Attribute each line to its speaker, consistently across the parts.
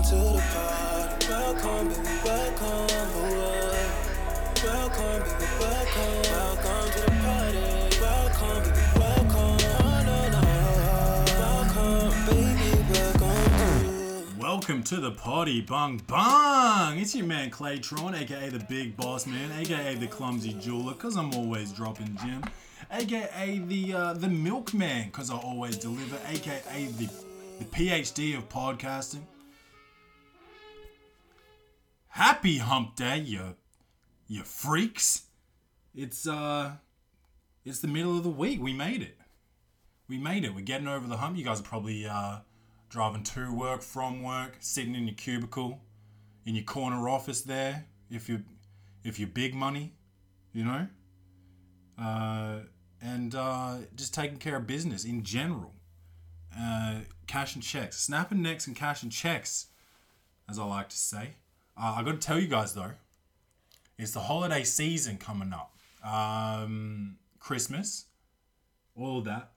Speaker 1: Welcome to the party. Welcome, baby, welcome. Welcome, baby, welcome. Welcome to the party. Welcome, baby, welcome. Oh, no, no. Welcome, baby, welcome to.
Speaker 2: Welcome to the party, bung bung. It's your man Claytron, aka the Big Boss Man, aka the Clumsy Jeweler, cause I'm always dropping gem, aka the uh, the Milkman, cause I always deliver, aka the the PhD of podcasting. Happy Hump Day, you you freaks. It's uh, it's the middle of the week. We made it. We made it. We're getting over the hump. You guys are probably uh driving to work, from work, sitting in your cubicle, in your corner office there, if you if you're big money, you know, uh, and uh, just taking care of business in general, uh, cash and checks, snapping necks and cash and checks, as I like to say. Uh, I got to tell you guys though, it's the holiday season coming up, um, Christmas, all that,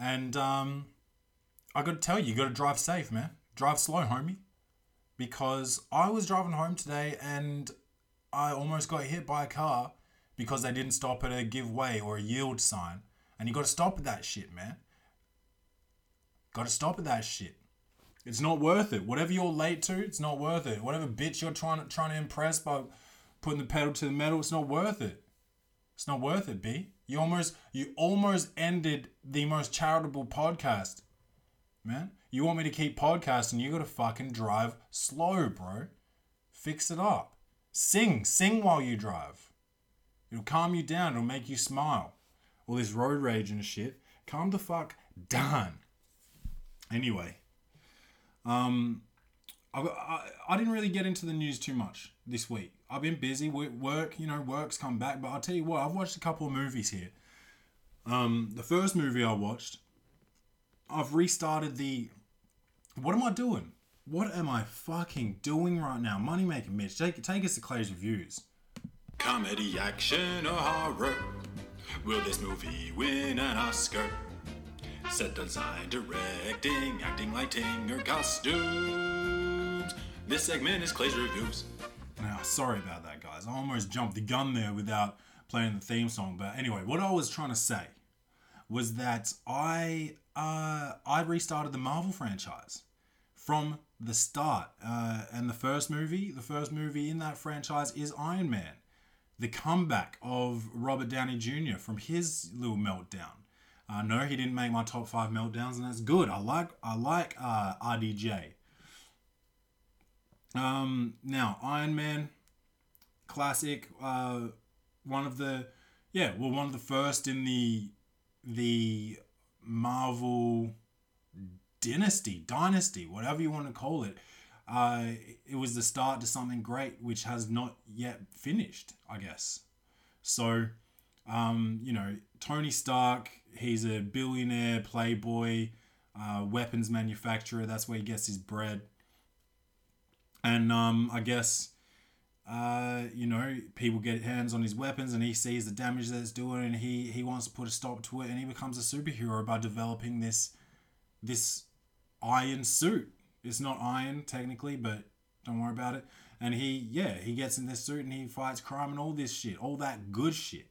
Speaker 2: and um, I got to tell you, you got to drive safe, man. Drive slow, homie. Because I was driving home today and I almost got hit by a car because they didn't stop at a give way or a yield sign. And you got to stop at that shit, man. Got to stop at that shit. It's not worth it. Whatever you're late to, it's not worth it. Whatever bitch you're trying to trying to impress by putting the pedal to the metal, it's not worth it. It's not worth it, B. You almost you almost ended the most charitable podcast man. You want me to keep podcasting, you gotta fucking drive slow, bro. Fix it up. Sing, sing while you drive. It'll calm you down, it'll make you smile. All this road rage and shit. Calm the fuck down. Anyway, um, I, I, I didn't really get into the news too much this week. I've been busy with work, you know, work's come back, but I'll tell you what, I've watched a couple of movies here. Um, the first movie I watched I've restarted the. What am I doing? What am I fucking doing right now? Money making Mitch, take, take us to Clay's reviews.
Speaker 3: Comedy, action, or horror? Will this movie win an Oscar? Set design, directing, acting, lighting, or costumes? This segment is Clay's Reviews.
Speaker 2: Now, sorry about that, guys. I almost jumped the gun there without playing the theme song. But anyway, what I was trying to say was that I uh, I restarted the Marvel franchise from the start. Uh, and the first movie, the first movie in that franchise is Iron Man, the comeback of Robert Downey Jr. from his little meltdown. Uh, no, he didn't make my top five meltdowns, and that's good. I like I like uh, RDJ. Um, now Iron Man, classic. Uh, one of the yeah, well, one of the first in the the Marvel dynasty, dynasty, whatever you want to call it. Uh, it was the start to something great, which has not yet finished, I guess. So, um, you know, Tony Stark, he's a billionaire, playboy, uh, weapons manufacturer. That's where he gets his bread. And um, I guess, uh, you know, people get hands on his weapons and he sees the damage that it's doing and he, he wants to put a stop to it and he becomes a superhero by developing this this iron suit. It's not iron technically, but don't worry about it. And he, yeah, he gets in this suit and he fights crime and all this shit, all that good shit.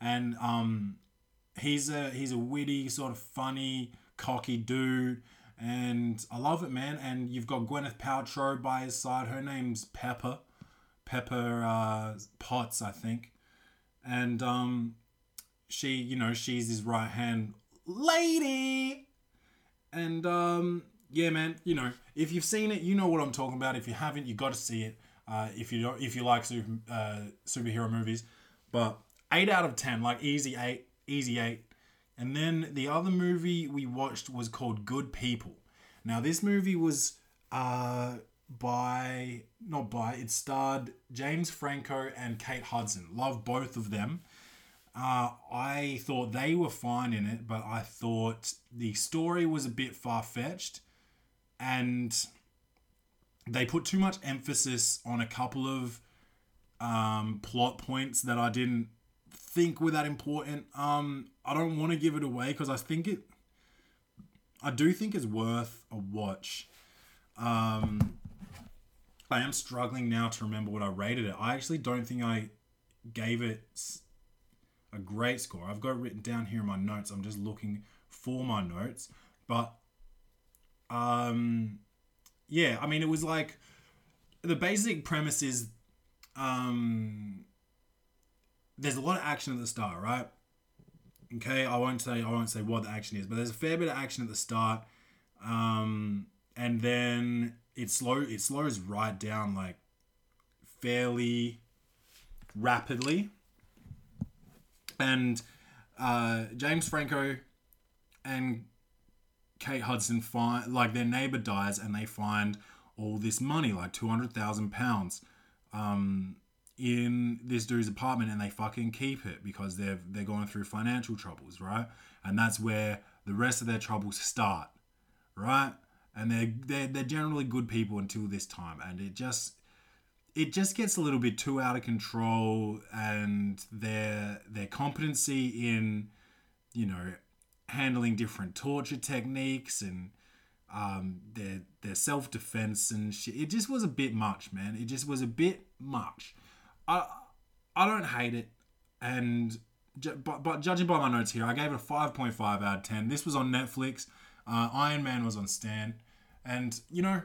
Speaker 2: And um, he's a he's a witty, sort of funny, cocky dude, and I love it, man. And you've got Gwyneth Paltrow by his side. Her name's Pepper, Pepper uh, Potts, I think. And um, she, you know, she's his right hand lady. And um, yeah, man, you know, if you've seen it, you know what I'm talking about. If you haven't, you got to see it. Uh, if you don't, if you like super, uh, superhero movies, but eight out of ten, like easy eight, easy eight. And then the other movie we watched was called Good People. Now this movie was uh, by not by it starred James Franco and Kate Hudson. Love both of them. Uh, I thought they were fine in it, but I thought the story was a bit far fetched, and they put too much emphasis on a couple of um, plot points that I didn't think were that important. Um, I don't want to give it away because I think it, I do think it's worth a watch. Um, I am struggling now to remember what I rated it. I actually don't think I gave it a great score. I've got it written down here in my notes. I'm just looking for my notes, but um, yeah. I mean, it was like the basic premise is um, there's a lot of action at the start, right? Okay, I won't say I won't say what the action is, but there's a fair bit of action at the start, um, and then it slow it slows right down like fairly rapidly, and uh, James Franco and Kate Hudson find like their neighbor dies and they find all this money, like two hundred thousand pounds, um, in this dude's apartment, and they fucking keep it because they're they're going through financial troubles, right? And that's where the rest of their troubles start, right? And they're they're they're generally good people until this time, and it just it just gets a little bit too out of control, and their their competency in you know handling different torture techniques and um, their their self defense and shit. It just was a bit much, man. It just was a bit much. I I don't hate it, and but, but judging by my notes here, I gave it a five point five out of ten. This was on Netflix. Uh, Iron Man was on Stan, and you know.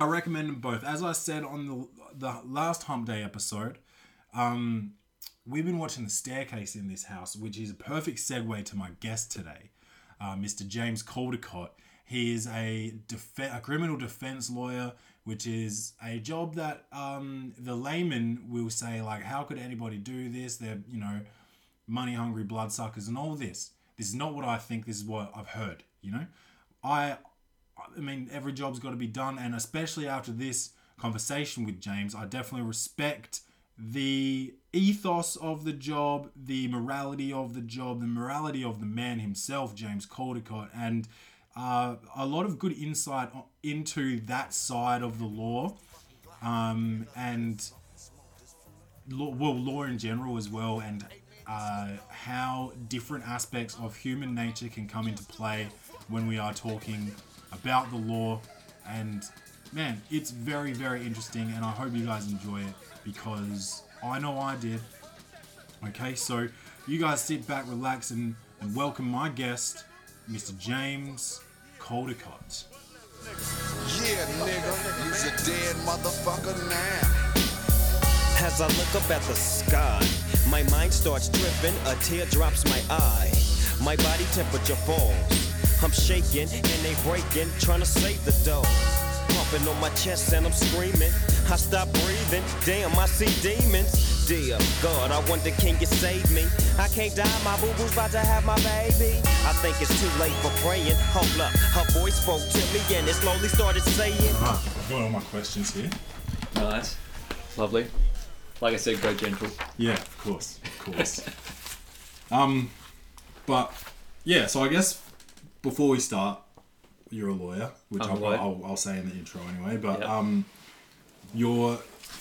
Speaker 2: I recommend them both. As I said on the the last Hump Day episode, um, we've been watching The Staircase in this house, which is a perfect segue to my guest today, uh, Mr. James Caldecott. He is a, def- a criminal defense lawyer, which is a job that um, the layman will say, like, how could anybody do this? They're, you know, money hungry bloodsuckers and all this. This is not what I think, this is what I've heard, you know? I I mean, every job's got to be done, and especially after this conversation with James, I definitely respect the ethos of the job, the morality of the job, the morality of the man himself, James Caldecott, and uh, a lot of good insight into that side of the law, um, and law, well, law in general as well, and uh, how different aspects of human nature can come into play when we are talking about the law. And man, it's very, very interesting, and I hope you guys enjoy it because I know I did. Okay, so you guys sit back, relax, and, and welcome my guest, Mr. James Caldecott.
Speaker 4: Yeah, nigga, you's a dead motherfucker now.
Speaker 5: As I look up at the sky, my mind starts dripping, a tear drops my eye. My body temperature falls. I'm shaking and they breaking, trying to save the dough. Pumping on my chest and I'm screaming. I stop breathing, damn, I see demons. Dear God, I wonder can you save me? I can't die, my boo boo's about to have my baby. I think it's too late for praying. Hold up, her voice spoke to me and it slowly started saying.
Speaker 2: Ah, I've got all my questions here.
Speaker 6: Nice. Lovely. Like I said, go gentle.
Speaker 2: Yeah, of course, of course. um, but yeah, so I guess before we start, you're a lawyer, which
Speaker 6: I'm a
Speaker 2: I'll,
Speaker 6: lawyer.
Speaker 2: I'll, I'll say in the intro anyway. But
Speaker 6: Yep.
Speaker 2: um, your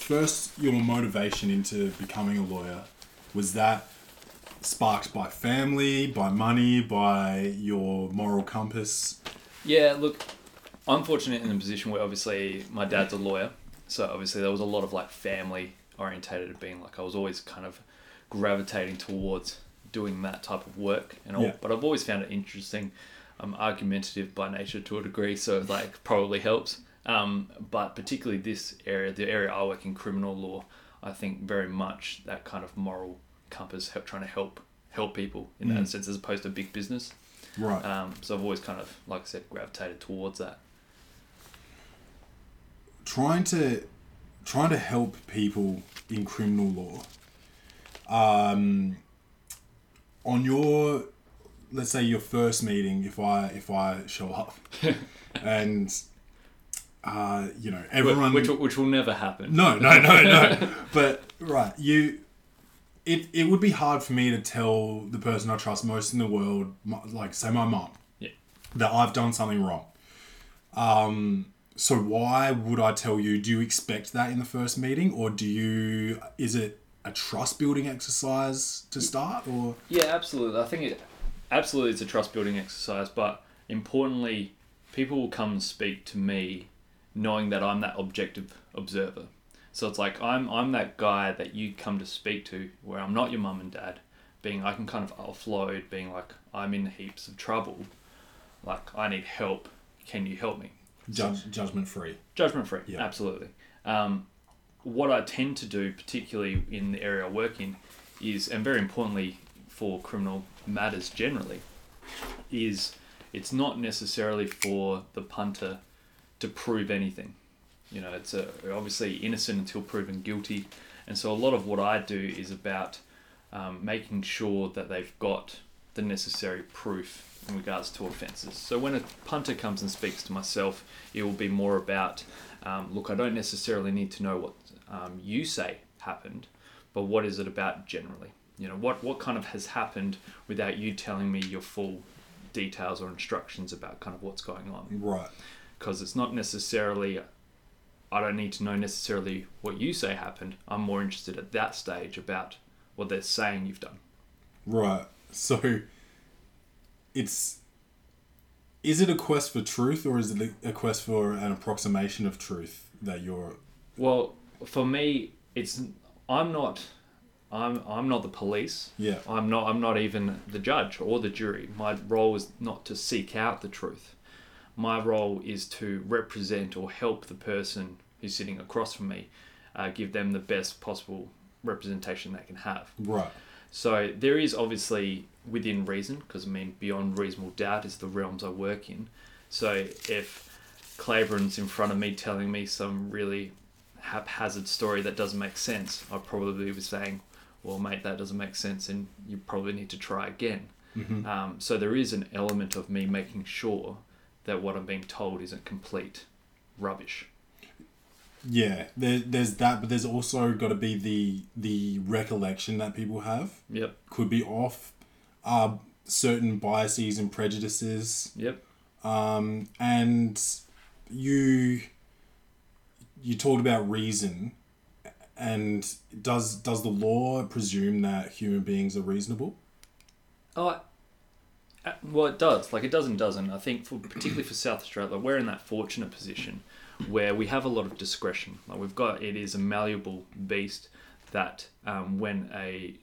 Speaker 2: first your motivation into becoming a lawyer was that sparked by family, by money, by your moral compass.
Speaker 6: Yeah, look, I'm fortunate in a position where obviously my dad's a lawyer, so obviously there was a lot of like family orientated at being like I was always kind of gravitating towards doing that type of work and all.
Speaker 2: Yeah.
Speaker 6: But I've always found it interesting. I'm argumentative by nature to a degree, so like probably helps. Um, but particularly this area, the area I work in, criminal law, I think very much that kind of moral compass, help, trying to help help people in that sense, as opposed to big business.
Speaker 2: Right.
Speaker 6: Um, so I've always kind of, like I said, gravitated towards that.
Speaker 2: trying to trying to help people in criminal law um on your let's say your first meeting if i if i show up and uh you know everyone
Speaker 6: which, will- which will never happen.
Speaker 2: no no no no but right you it, it would be hard for me to tell the person i trust most in the world like say my mom
Speaker 6: Yeah.
Speaker 2: that I've done something wrong. Um, so why would I tell you? Do you expect that in the first meeting, or do you? Is it a trust building exercise to start, or
Speaker 6: Yeah, absolutely. I think it absolutely it's a trust building exercise, but importantly, people will come and speak to me knowing that I'm that objective observer. So it's like I'm I'm that guy that you come to speak to where I'm not your mum and dad, being I can kind of offload, being like I'm in heaps of trouble, like I need help. Can you help me?
Speaker 2: Judge, judgment free.
Speaker 6: Judgment free,
Speaker 2: Yeah.
Speaker 6: absolutely. Um, what I tend to do, particularly in the area I work in, is, and very importantly for criminal matters generally, is it's not necessarily for the punter to prove anything. You know, it's a, obviously innocent until proven guilty, and so a lot of what I do is about um, making sure that they've got the necessary proof in regards to offences. So when a punter comes and speaks to myself, it will be more about, um, look, I don't necessarily need to know what um, you say happened, but what is it about generally? You know, what what kind of has happened without you telling me your full details or instructions about kind of what's going on?
Speaker 2: Right.
Speaker 6: Because it's not necessarily I don't need to know necessarily what you say happened. I'm more interested at that stage about what they're saying you've done.
Speaker 2: Right. So it's is it a quest for truth or is it a quest for an approximation of truth that you're
Speaker 6: Well, for me, it's I'm not I'm I'm not the police.
Speaker 2: Yeah.
Speaker 6: I'm not I'm not even the judge or the jury. My role is not to seek out the truth. My role is to represent or help the person who's sitting across from me, uh, give them the best possible representation they can have.
Speaker 2: right.
Speaker 6: So there is obviously within reason, because I mean, beyond reasonable doubt is the realms I work in. So if Claiborne's in front of me telling me some really haphazard story that doesn't make sense, I'd probably be saying, well, mate, that doesn't make sense, and you probably need to try again. Um, so there is an element of me making sure that what I'm being told isn't complete rubbish.
Speaker 2: Yeah, there, there's that, but there's also got to be the the recollection that people have
Speaker 6: Yep.
Speaker 2: could be off, uh, certain biases and prejudices,
Speaker 6: Yep.
Speaker 2: um, and you you talked about reason, and does does the law presume that human beings are reasonable?
Speaker 6: Oh, well, it does. Like it does and doesn't. I think, for particularly for South Australia, we're in that fortunate position where we have a lot of discretion. Like we've got, it is a malleable beast that um, when a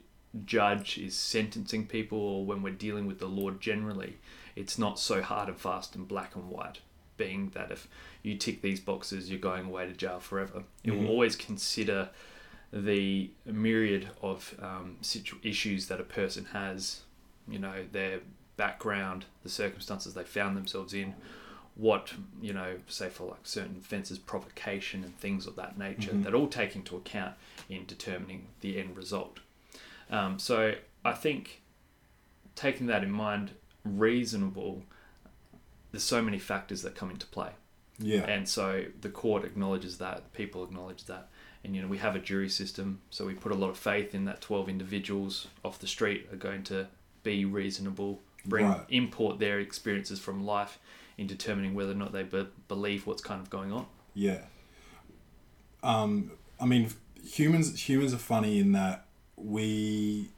Speaker 6: judge is sentencing people or when we're dealing with the law generally, it's not so hard and fast and black and white. Being that if you tick these boxes, you're going away to jail forever. It will always consider the myriad of um, situ- issues that a person has, you know, their background, the circumstances they found themselves in, what, you know, say for like certain offences, provocation and things of that nature, that all take into account in determining the end result. Um, so I think taking that in mind, reasonable, there's so many factors that come into play.
Speaker 2: Yeah,
Speaker 6: And so the court acknowledges that, people acknowledge that. And you know, we have a jury system, so we put a lot of faith in that 12 individuals off the street are going to be reasonable, bring
Speaker 2: Right.
Speaker 6: import their experiences from life in determining whether or not they be- believe what's kind of going on.
Speaker 2: Yeah. Um, I mean, humans humans are funny in that we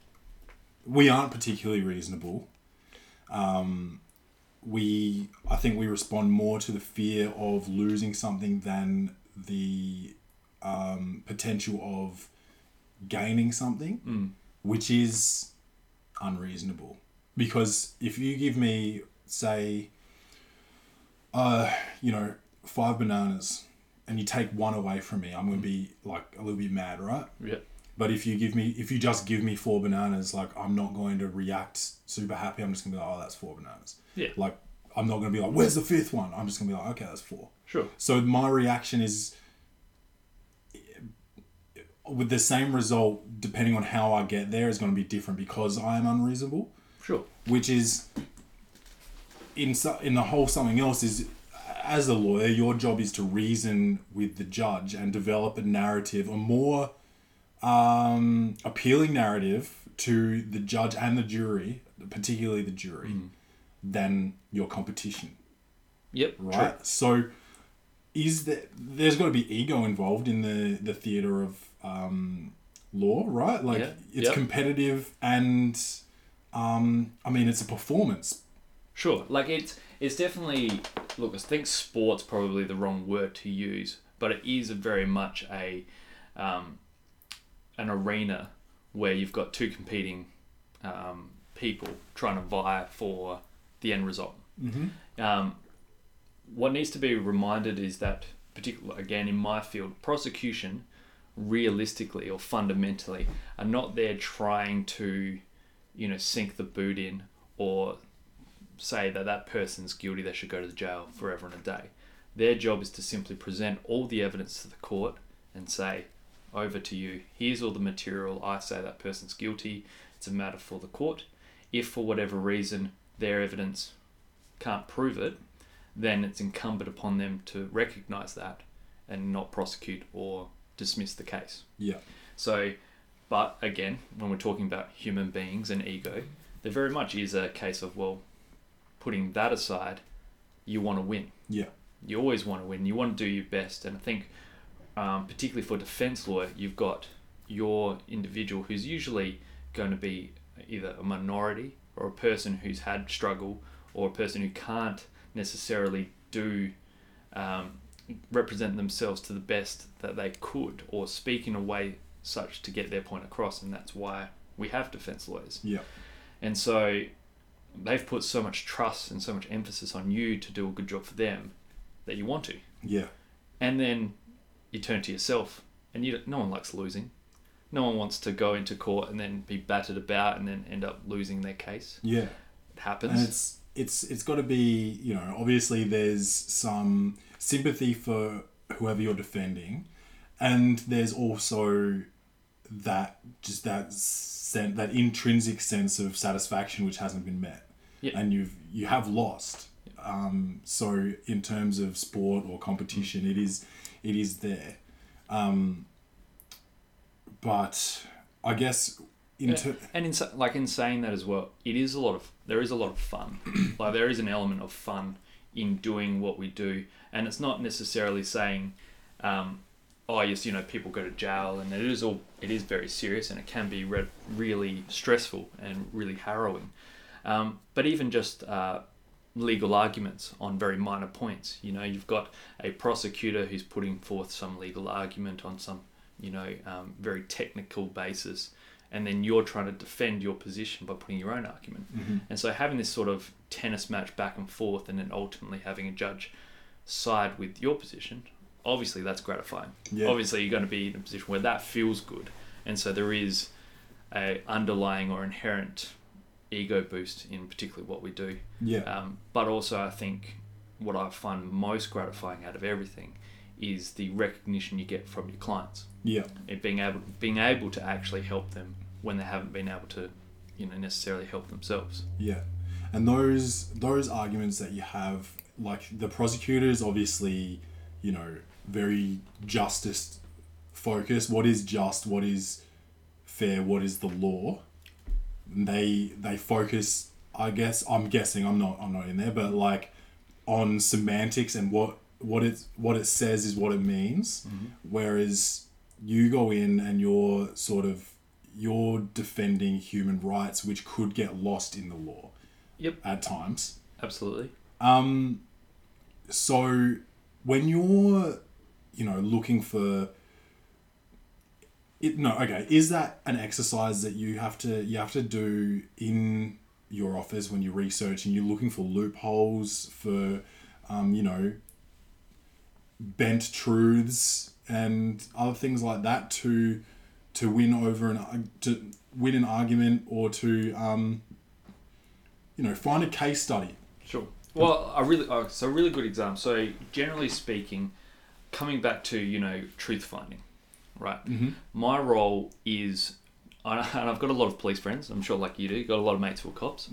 Speaker 2: we aren't particularly reasonable. Um, we I think we respond more to the fear of losing something than the um, potential of gaining something, which is unreasonable. Because if you give me, say, uh, you know, five bananas and you take one away from me, I'm going to be like a little bit mad, right?
Speaker 6: Yeah.
Speaker 2: But if you give me, if you just give me four bananas, like I'm not going to react super happy. I'm just going to be like, oh, that's four bananas.
Speaker 6: Yeah.
Speaker 2: Like I'm not going to be like, where's the fifth one? I'm just going to be like, okay, that's four.
Speaker 6: Sure.
Speaker 2: So my reaction is with the same result, depending on how I get there, is going to be different because I am unreasonable
Speaker 6: Sure.
Speaker 2: which is in in the whole something else is as a lawyer your job is to reason with the judge and develop a narrative a more um, appealing narrative to the judge and the jury particularly the jury than your competition
Speaker 6: Yep.
Speaker 2: right so is there there's got to be ego involved in the the theater of um, law right like
Speaker 6: Yeah.
Speaker 2: it's
Speaker 6: Yep.
Speaker 2: competitive and um, i mean it's a performance
Speaker 6: Sure, like it's it's definitely look, I think sport's probably the wrong word to use, but it is very much a um, an arena where you've got two competing um, people trying to vie for the end result. Mm-hmm. Um, what needs to be reminded is that, particularly again in my field, prosecution, realistically or fundamentally, are not there trying to, you know, sink the boot in or say that that person's guilty, they should go to jail forever and a day. Their job is to simply present all the evidence to the court and say, over to you. Here's all the material. I say that person's guilty. It's a matter for the court. If for whatever reason their evidence can't prove it, then it's incumbent upon them to recognize that and not prosecute or dismiss the case.
Speaker 2: Yeah.
Speaker 6: So, but again, when we're talking about human beings and ego, there very much is a case of, well, putting that aside, you want to win.
Speaker 2: Yeah.
Speaker 6: You always want to win. You want to do your best. And I think, um, particularly for a defense lawyer, you've got your individual who's usually going to be either a minority or a person who's had struggle or a person who can't necessarily do um, represent themselves to the best that they could or speak in a way such to get their point across and that's why we have defense lawyers
Speaker 2: Yeah.
Speaker 6: and so they've put so much trust and so much emphasis on you to do a good job for them that you want to
Speaker 2: Yeah.
Speaker 6: and then you turn to yourself and you no one likes losing no one wants to go into court and then be battered about and then end up losing their case
Speaker 2: Yeah.
Speaker 6: it happens
Speaker 2: and it's it's it's got to be you know obviously there's some sympathy for whoever you're defending and there's also that just that sen- that intrinsic sense of satisfaction which hasn't been met.
Speaker 6: Yeah.
Speaker 2: and you've you have lost. Um, so in terms of sport or competition it is it is there. Um, but I guess in
Speaker 6: Yeah,
Speaker 2: ter-
Speaker 6: and in like in saying that as well, it is a lot of there is a lot of fun. like there is an element of fun in doing what we do, and it's not necessarily saying, um, "Oh yes, you know, people go to jail," and it is all it is very serious, and it can be re- really stressful and really harrowing. Um, but even just uh, legal arguments on very minor points, you know, you've got a prosecutor who's putting forth some legal argument on some, you know, um, very technical basis and then you're trying to defend your position by putting your own argument. And so having this sort of tennis match back and forth, and then ultimately having a judge side with your position, obviously that's gratifying.
Speaker 2: Yeah.
Speaker 6: Obviously, you're going to be in a position where that feels good, and so there is a underlying or inherent ego boost in particularly what we do.
Speaker 2: yeah
Speaker 6: Um, but also, I think what I find most gratifying out of everything is the recognition you get from your clients
Speaker 2: yeah
Speaker 6: it being able being able to actually help them when they haven't been able to you know necessarily help themselves
Speaker 2: Yeah, and those those arguments that you have, like the prosecutors, obviously, you know, very justice focused. What is just? What is fair? What is the law? And they they focus. I guess I'm guessing I'm not I'm not in there, but like on semantics and what what it what it says is what it means. Whereas you go in and you're sort of you're defending human rights, which could get lost in the law
Speaker 6: yep
Speaker 2: at times.
Speaker 6: absolutely
Speaker 2: Um, so when you're, you know, looking for it, no, okay, is that an exercise that you have to you have to do in your office when you research and you're looking for loopholes for, um, you know, bent truths and other things like that to to win over an to win an argument or to um, you know find a case study?
Speaker 6: Sure. Well a really oh, so a really good example. So generally speaking coming back to you know truth finding right my role is and i've got a lot of police friends i'm sure like you do got a lot of mates who are cops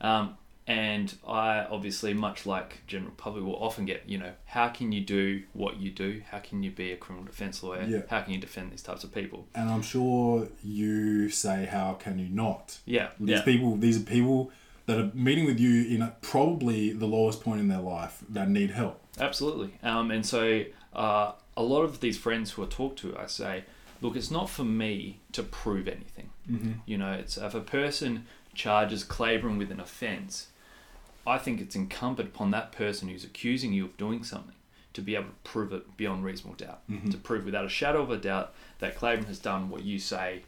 Speaker 6: um, and I obviously, much like general public, will often get, you know, how can you do what you do? How can you be a criminal defense lawyer?
Speaker 2: Yeah.
Speaker 6: How can you defend these types of people?
Speaker 2: and I'm sure you say, "How can you not?"
Speaker 6: Yeah,
Speaker 2: These
Speaker 6: yeah.
Speaker 2: people, these are people that are meeting with you in probably the lowest point in their life that need help.
Speaker 6: Absolutely. Um, and so uh, a lot of these friends who I talk to, I say, look, it's not for me to prove anything. You know, it's if a person charges Claiborne with an offence, I think it's incumbent upon that person who's accusing you of doing something to be able to prove it beyond reasonable doubt, to prove without a shadow of a doubt that Claiborne has done what you say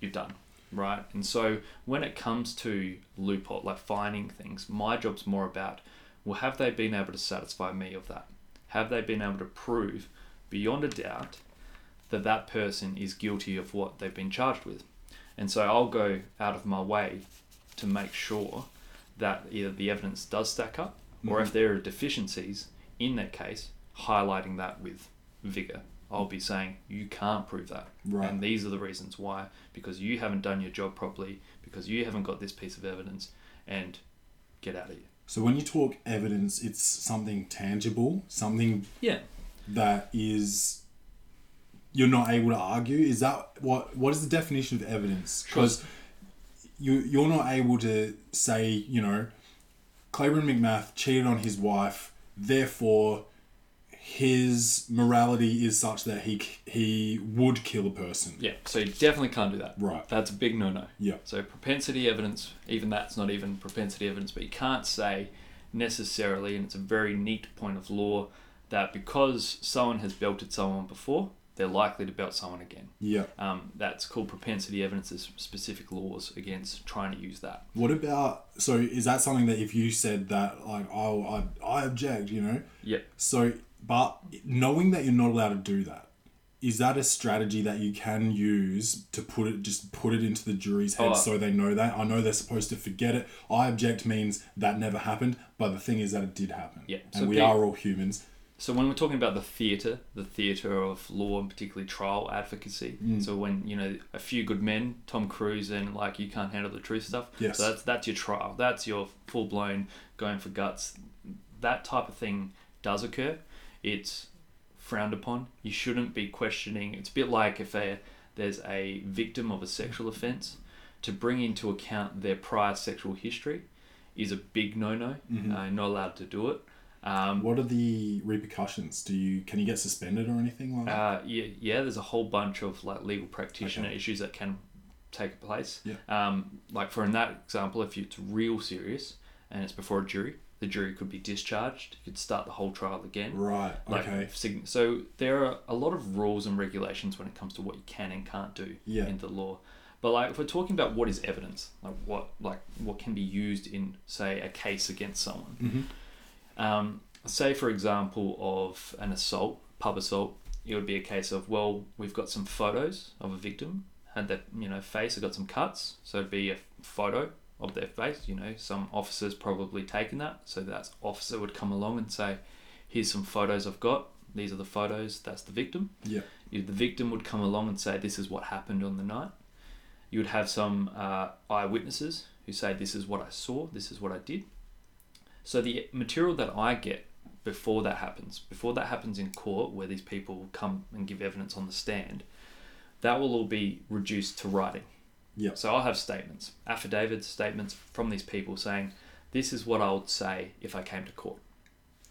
Speaker 6: you've done, right? And so when it comes to loophole, like finding things, my job's more about, well, have they been able to satisfy me of that? Have they been able to prove beyond a doubt that that person is guilty of what they've been charged with? And so I'll go out of my way to make sure that either the evidence does stack up or if mm-hmm. there are deficiencies in that case, highlighting that with vigor. I'll be saying you can't prove that.
Speaker 2: Right.
Speaker 6: And these are the reasons why because you haven't done your job properly, because you haven't got this piece of evidence, and get out of here.
Speaker 2: So when you talk evidence, it's something tangible, something
Speaker 6: Yeah.
Speaker 2: that is you're not able to argue. Is that what? What is the definition of evidence? Because you you're not able to say you know, Claiborne McMath cheated on his wife, therefore his morality is such that he he would kill a person.
Speaker 6: Yeah. So you definitely can't do that.
Speaker 2: Right.
Speaker 6: That's a big no no.
Speaker 2: Yeah.
Speaker 6: So propensity evidence, even that's not even propensity evidence, but you can't say necessarily, and it's a very neat point of law, that because someone has belted someone before, they're likely to belt someone again.
Speaker 2: Yeah.
Speaker 6: Um, that's called propensity evidence. There's specific laws against trying to use that.
Speaker 2: What about so? Is that something that if you said that like oh I I object, you know?
Speaker 6: Yeah.
Speaker 2: So, but knowing that you're not allowed to do that, is that a strategy that you can use to put it just put it into the jury's head
Speaker 6: Oh.
Speaker 2: so they know that? I know they're supposed to forget it. I object means that never happened, but the thing is that it did happen.
Speaker 6: Yeah,
Speaker 2: And
Speaker 6: so
Speaker 2: we
Speaker 6: pe-
Speaker 2: are all humans.
Speaker 6: So when we're talking about the theatre, the theatre of law and particularly trial advocacy, mm. so when you know a few good men, Tom Cruise and like you can't handle the truth stuff,
Speaker 2: Yes.
Speaker 6: so that's that's your trial. That's your full blown going for guts. That type of thing does occur. It's frowned upon. You shouldn't be questioning. It's a bit like if a, there's a victim of a sexual offence, to bring into account their prior sexual history is a big no no. Uh, not allowed to do it. Um,
Speaker 2: What are the repercussions? Do you can you get suspended or anything like that?
Speaker 6: uh, yeah, yeah, there's a whole bunch of like legal practitioner
Speaker 2: Okay.
Speaker 6: issues that can take place.
Speaker 2: Yeah.
Speaker 6: Um, like for in that example, if it's real serious and it's before a jury, the jury could be discharged. You could start the whole trial again.
Speaker 2: right.
Speaker 6: Like,
Speaker 2: Okay.
Speaker 6: So there are a lot of rules and regulations when it comes to what you can and can't do
Speaker 2: Yeah.
Speaker 6: in the law. But like if we're talking about what is evidence, like what like what can be used in say a case against someone.
Speaker 2: Mm-hmm.
Speaker 6: Um, say for example of an assault, pub assault, it would be a case of well we've got some photos of a victim had that you know face, have got some cuts, so it'd be a photo of their face. You know some officers probably taken that, so that officer would come along and say, here's some photos I've got. These are the photos. That's the victim.
Speaker 2: Yeah.
Speaker 6: You- The victim would come along and say, "This is what happened on the night." You would have some uh, eyewitnesses who say, "This is what I saw. This is what I did." So the material that I get before that happens, before that happens in court, where these people come and give evidence on the stand, that will all be reduced to writing.
Speaker 2: Yeah.
Speaker 6: So I'll have statements, affidavits, statements from these people saying, "This is what I would say if I came to court."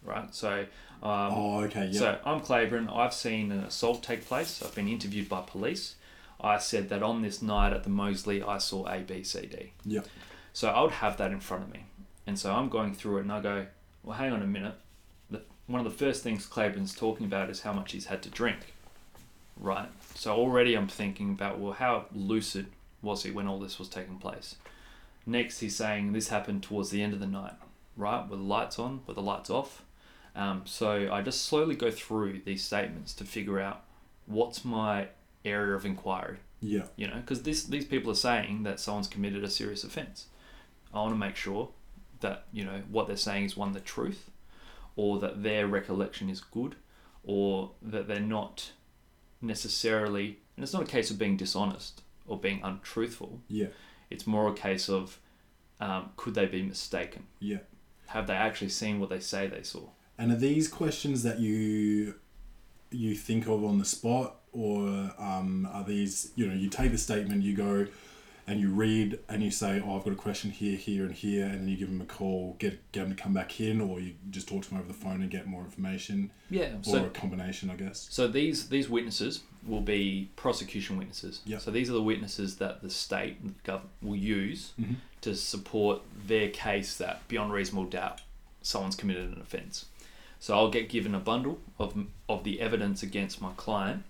Speaker 6: Right. So. Um,
Speaker 2: Oh, okay. Yeah.
Speaker 6: so I'm Claiborne. I've seen an assault take place. I've been interviewed by police. I said that on this night at the Mosley, I saw A, B, C, D.
Speaker 2: yeah.
Speaker 6: So I would have that in front of me. And so I'm going through it and I go, well, hang on a minute. The, one of the first things Claiborne's talking about is how much he's had to drink. Right. So already I'm thinking about, well, how lucid was he when all this was taking place? Next, he's saying this happened towards the end of the night, right? With the lights on, with the lights off. Um, so I just slowly go through these statements to figure out what's my area of inquiry
Speaker 2: Yeah.
Speaker 6: you know because this these people are saying that someone's committed a serious offense i want to make sure that you know what they're saying is one the truth or that their recollection is good or that they're not necessarily and it's not a case of being dishonest or being untruthful
Speaker 2: Yeah.
Speaker 6: it's more a case of um, could they be mistaken
Speaker 2: Yeah.
Speaker 6: have they actually seen what they say they saw
Speaker 2: And are these questions that you you think of on the spot, or um, are these you know you take the statement, you go, and you read and you say, "Oh, I've got a question here, here, and here," and then you give them a call, get get them to come back in, or you just talk to them over the phone and get more information,
Speaker 6: Yeah.
Speaker 2: or
Speaker 6: So
Speaker 2: a combination, I guess.
Speaker 6: So these these witnesses will be prosecution witnesses.
Speaker 2: Yeah.
Speaker 6: So these are the witnesses that the state and the government will use
Speaker 2: Mm-hmm.
Speaker 6: to support their case that beyond reasonable doubt someone's committed an offence. So I'll get given a bundle of of the evidence against my client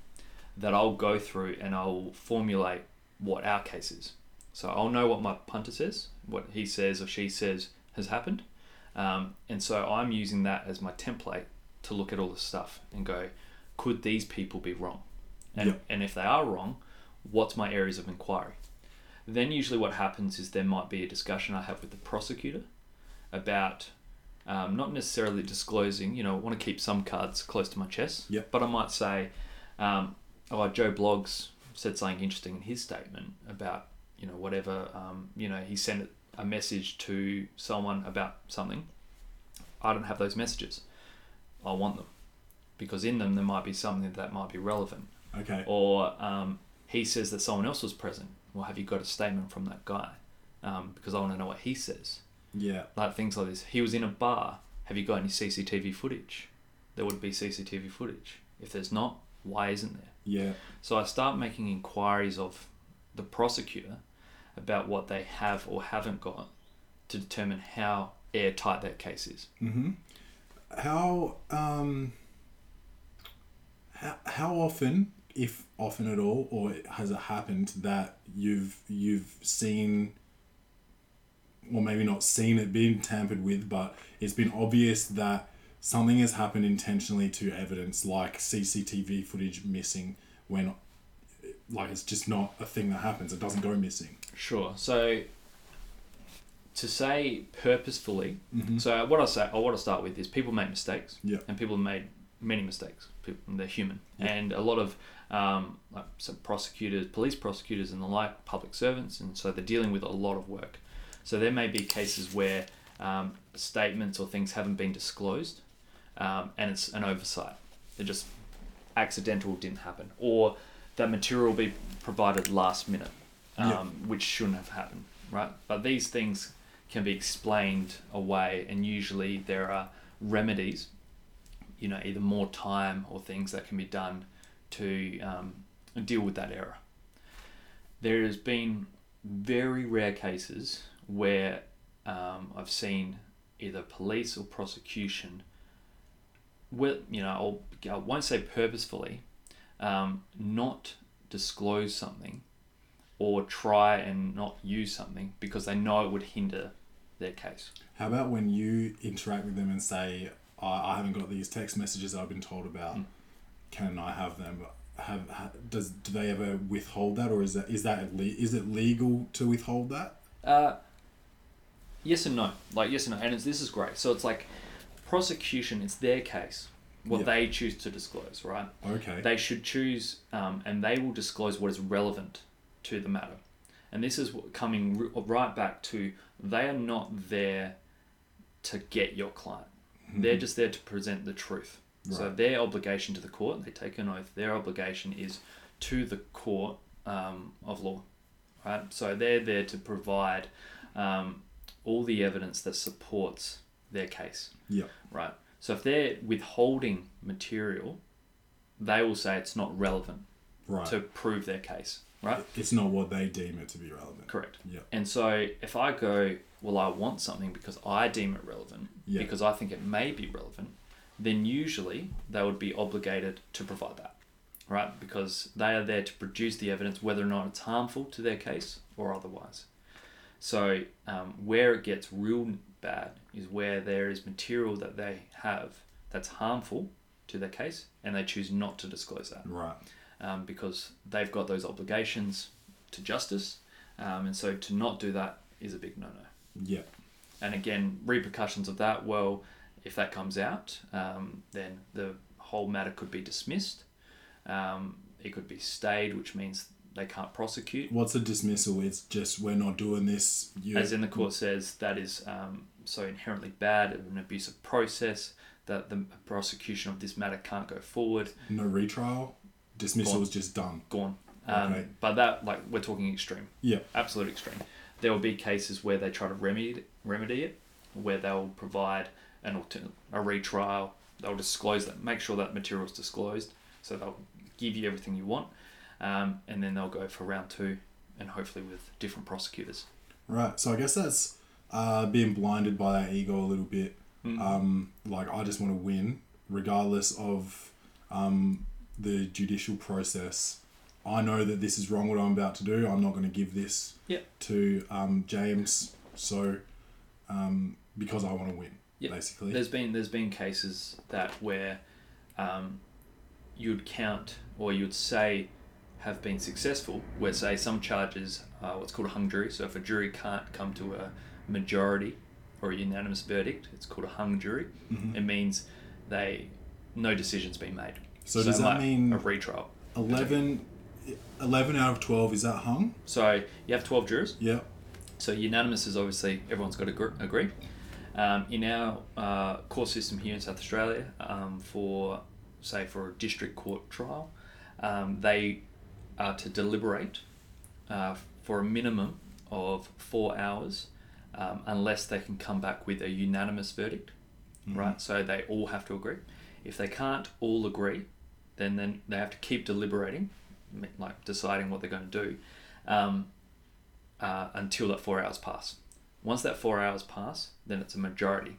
Speaker 6: that I'll go through and I'll formulate what our case is. So I'll know what my punter says, what he says or she says has happened, um, and so I'm using that as my template to look at all the stuff and go, could these people be wrong? And,
Speaker 2: Yeah.
Speaker 6: and if they are wrong, what's my areas of inquiry? Then usually what happens is there might be a discussion I have with the prosecutor about um, not necessarily disclosing, you know, I want to keep some cards close to my chest,
Speaker 2: Yep.
Speaker 6: but I might say, um, oh, Joe Bloggs said something interesting in his statement about, you know, whatever, um, you know, he sent a message to someone about something. I don't have those messages. I want them because in them there might be something that might be relevant.
Speaker 2: Okay.
Speaker 6: Or um, he says that someone else was present. Well, have you got a statement from that guy? Um, because I want to know what he says.
Speaker 2: Yeah.
Speaker 6: Like things like this. He was in a bar. Have you got any CCTV footage? There would be CCTV footage. If there's not, why isn't there?
Speaker 2: Yeah.
Speaker 6: So I start making inquiries of the prosecutor about what they have or haven't got to determine how airtight that case is.
Speaker 2: How um. How, how often, if often at all, or has it happened that you've you've seen, or maybe not seen it being tampered with, but it's been obvious that something has happened intentionally to evidence, like CCTV footage missing, when like it's just not a thing that happens. It doesn't go missing.
Speaker 6: Sure. So to say purposefully, mm-hmm. so what I say, I want to start with is people make mistakes,
Speaker 2: Yeah.
Speaker 6: and people have made many mistakes. People, they're human, and a lot of um, like some prosecutors, police prosecutors, and the like, public servants, and so they're dealing with a lot of work. So there may be cases where um, statements or things haven't been disclosed, um, and it's an oversight. They're just accidental, didn't happen, or that material will be provided last minute, um,
Speaker 2: Yeah.
Speaker 6: which shouldn't have happened, right? But these things can be explained away, and usually there are remedies, you know, either more time or things that can be done to um, deal with that error. There has been very rare cases where um, I've seen either police or prosecution, well, you know, I'll, I won't say purposefully, um, not disclose something or try and not use something because they know it would hinder their case.
Speaker 2: How about when you interact with them and say, I, I haven't got these text messages I've been told about. Can I have them? Have ha, does do they ever withhold that, or is that is that le- is it legal to withhold that?
Speaker 6: Uh, yes and no. Like yes and no, and it's, this is great. So it's like prosecution. It's their case, what
Speaker 2: Yeah.
Speaker 6: they choose to disclose, right?
Speaker 2: Okay.
Speaker 6: They should choose, um, and they will disclose what is relevant to the matter. And this is coming r- right back to they are not there to get your client. They're just there to present the truth. So their obligation to the court, they take an oath. Their obligation is to the court um, of law, right? So they're there to provide um, all the evidence that supports their case
Speaker 2: yeah.
Speaker 6: right? So if they're withholding material, they will say it's not relevant
Speaker 2: Right.
Speaker 6: to prove their case, right?
Speaker 2: it's not what they deem it to be relevant.
Speaker 6: Correct.
Speaker 2: Yeah.
Speaker 6: And so if I go, well, I want something because I deem it relevant,
Speaker 2: Yeah.
Speaker 6: because I think it may be relevant, then usually they would be obligated to provide that, right? Because they are there to produce the evidence whether or not it's harmful to their case or otherwise. So um, where it gets real bad is where there is material that they have that's harmful to their case and they choose not to disclose that
Speaker 2: Right.
Speaker 6: um, because they've got those obligations to justice. Um, and so to not do that is a big no no.
Speaker 2: Yeah.
Speaker 6: And again, repercussions of that, well, if that comes out, um, then the whole matter could be dismissed. Um, it could be stayed, which means they can't prosecute.
Speaker 2: What's a dismissal? It's just we're not doing this. You,
Speaker 6: As in the court says, that is um, so inherently bad, an abusive process, that the prosecution of this matter can't go forward.
Speaker 2: no retrial. Dismissal
Speaker 6: Gone.
Speaker 2: is just done.
Speaker 6: Gone. Um,
Speaker 2: Okay.
Speaker 6: But that, like, we're talking extreme,
Speaker 2: Yeah.
Speaker 6: absolute extreme. There will be cases where they try to remedy remedy it, where they'll provide an a retrial. They'll disclose that, make sure that material is disclosed, so they'll give you everything you want, um, and then they'll go for round two, and hopefully with different prosecutors.
Speaker 2: Right. So I guess that's uh, being blinded by that ego a little bit. Um, like I just want to win, regardless of um, the judicial process. I know that this is wrong. What I'm about to do, I'm not going to give this
Speaker 6: Yep.
Speaker 2: to um, James. So um, because I want to win,
Speaker 6: Yep.
Speaker 2: basically.
Speaker 6: There's been there's been cases that where um, you'd count or you'd say have been successful, where say some charges are what's called a hung jury. So if a jury can't come to a majority or a unanimous verdict, it's called a hung jury. It means they no decision's been made.
Speaker 2: Mm-hmm. So does that mean-
Speaker 6: a retrial?
Speaker 2: 11, 11 out of twelve is that hung?
Speaker 6: So you have twelve jurors.
Speaker 2: Yeah.
Speaker 6: So unanimous is obviously everyone's got to gr- agree. Um, in our uh, court system here in South Australia, um, for say for a district court trial, um, they are to deliberate uh, for a minimum of four hours, um, unless they can come back with a unanimous verdict. Right, so they all have to agree. If they can't all agree, then then they have to keep deliberating, like deciding what they're going to do. Uh, until that four hours pass. Once that four hours pass, then it's a majority.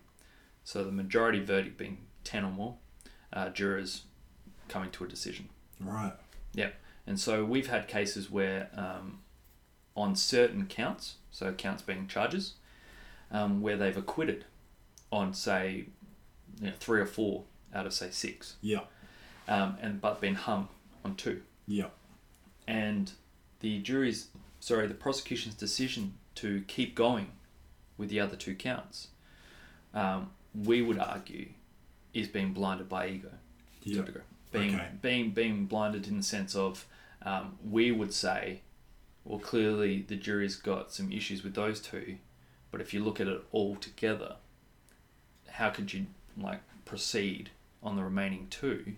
Speaker 6: So the majority verdict being 10 or more uh, jurors coming to a decision.
Speaker 2: Right.
Speaker 6: Yeah. And so we've had cases where um, on certain counts, so counts being charges, um, where they've acquitted on, say, you know, three or four out of, say, six,
Speaker 2: Yeah.
Speaker 6: um, and but been hung on two
Speaker 2: Yeah.
Speaker 6: and the jury's sorry the prosecution's decision to keep going with the other two counts um, we would argue is being blinded by ego
Speaker 2: Yeah.
Speaker 6: being
Speaker 2: Okay.
Speaker 6: being being blinded in the sense of um, we would say well clearly the jury's got some issues with those two but if you look at it all together how could you like proceed on the remaining two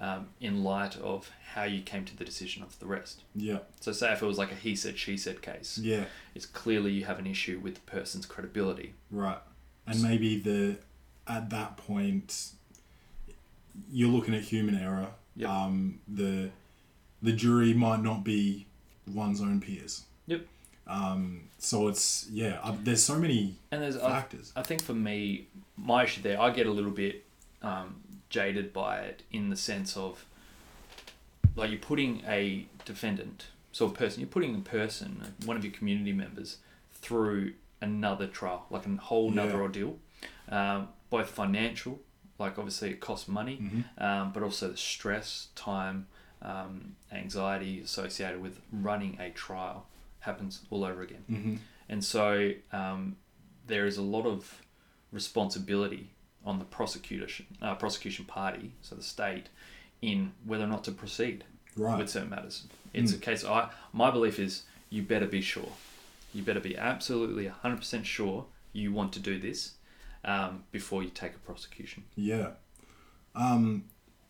Speaker 6: um, in light of how you came to the decision of the rest.
Speaker 2: Yeah.
Speaker 6: So, say if it was like a he said, she said case,
Speaker 2: Yeah.
Speaker 6: it's clearly you have an issue with the person's credibility.
Speaker 2: Right. And maybe the at that point you're looking at human error.
Speaker 6: Yep.
Speaker 2: Um, the the jury might not be one's own peers.
Speaker 6: Yep.
Speaker 2: Um, so it's yeah. Uh, there's so many
Speaker 6: And there's, I,
Speaker 2: factors.
Speaker 6: I think for me, my issue there, I get a little bit um, jaded by it in the sense of like you're putting a defendant, so a person, you're putting a person, one of your community members, through another trial, like a whole nother
Speaker 2: Yeah.
Speaker 6: ordeal, um, both financial, like obviously it costs money,
Speaker 2: Mm-hmm.
Speaker 6: um, but also the stress, time, um, anxiety associated with running a trial happens all over again.
Speaker 2: Mm-hmm.
Speaker 6: And so um, there is a lot of responsibility on the prosecution uh, prosecution party, so the state, in whether or not to proceed
Speaker 2: Right.
Speaker 6: with certain matters. It's a case. I my belief is you better be sure. You better be absolutely hundred percent sure you want to do this um, before you take a prosecution.
Speaker 2: Yeah. Um,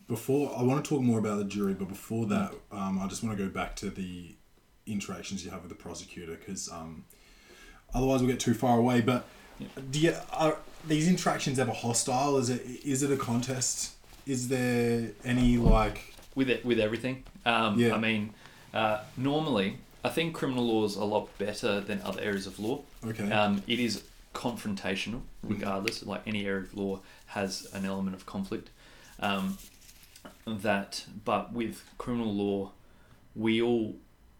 Speaker 2: before I want to talk more about the jury, but before that, um, I just want to go back to the interactions you have with the prosecutor because um, otherwise we'll get too far away. But do you, are these interactions ever hostile? Is it is it a contest? Is there any like
Speaker 6: with it with everything. Um,
Speaker 2: Yeah.
Speaker 6: I mean, uh, normally I think criminal law is a lot better than other areas of law.
Speaker 2: Okay.
Speaker 6: Um, it is confrontational, regardless. Like any area of law has an element of conflict. Um, that, but with criminal law, we all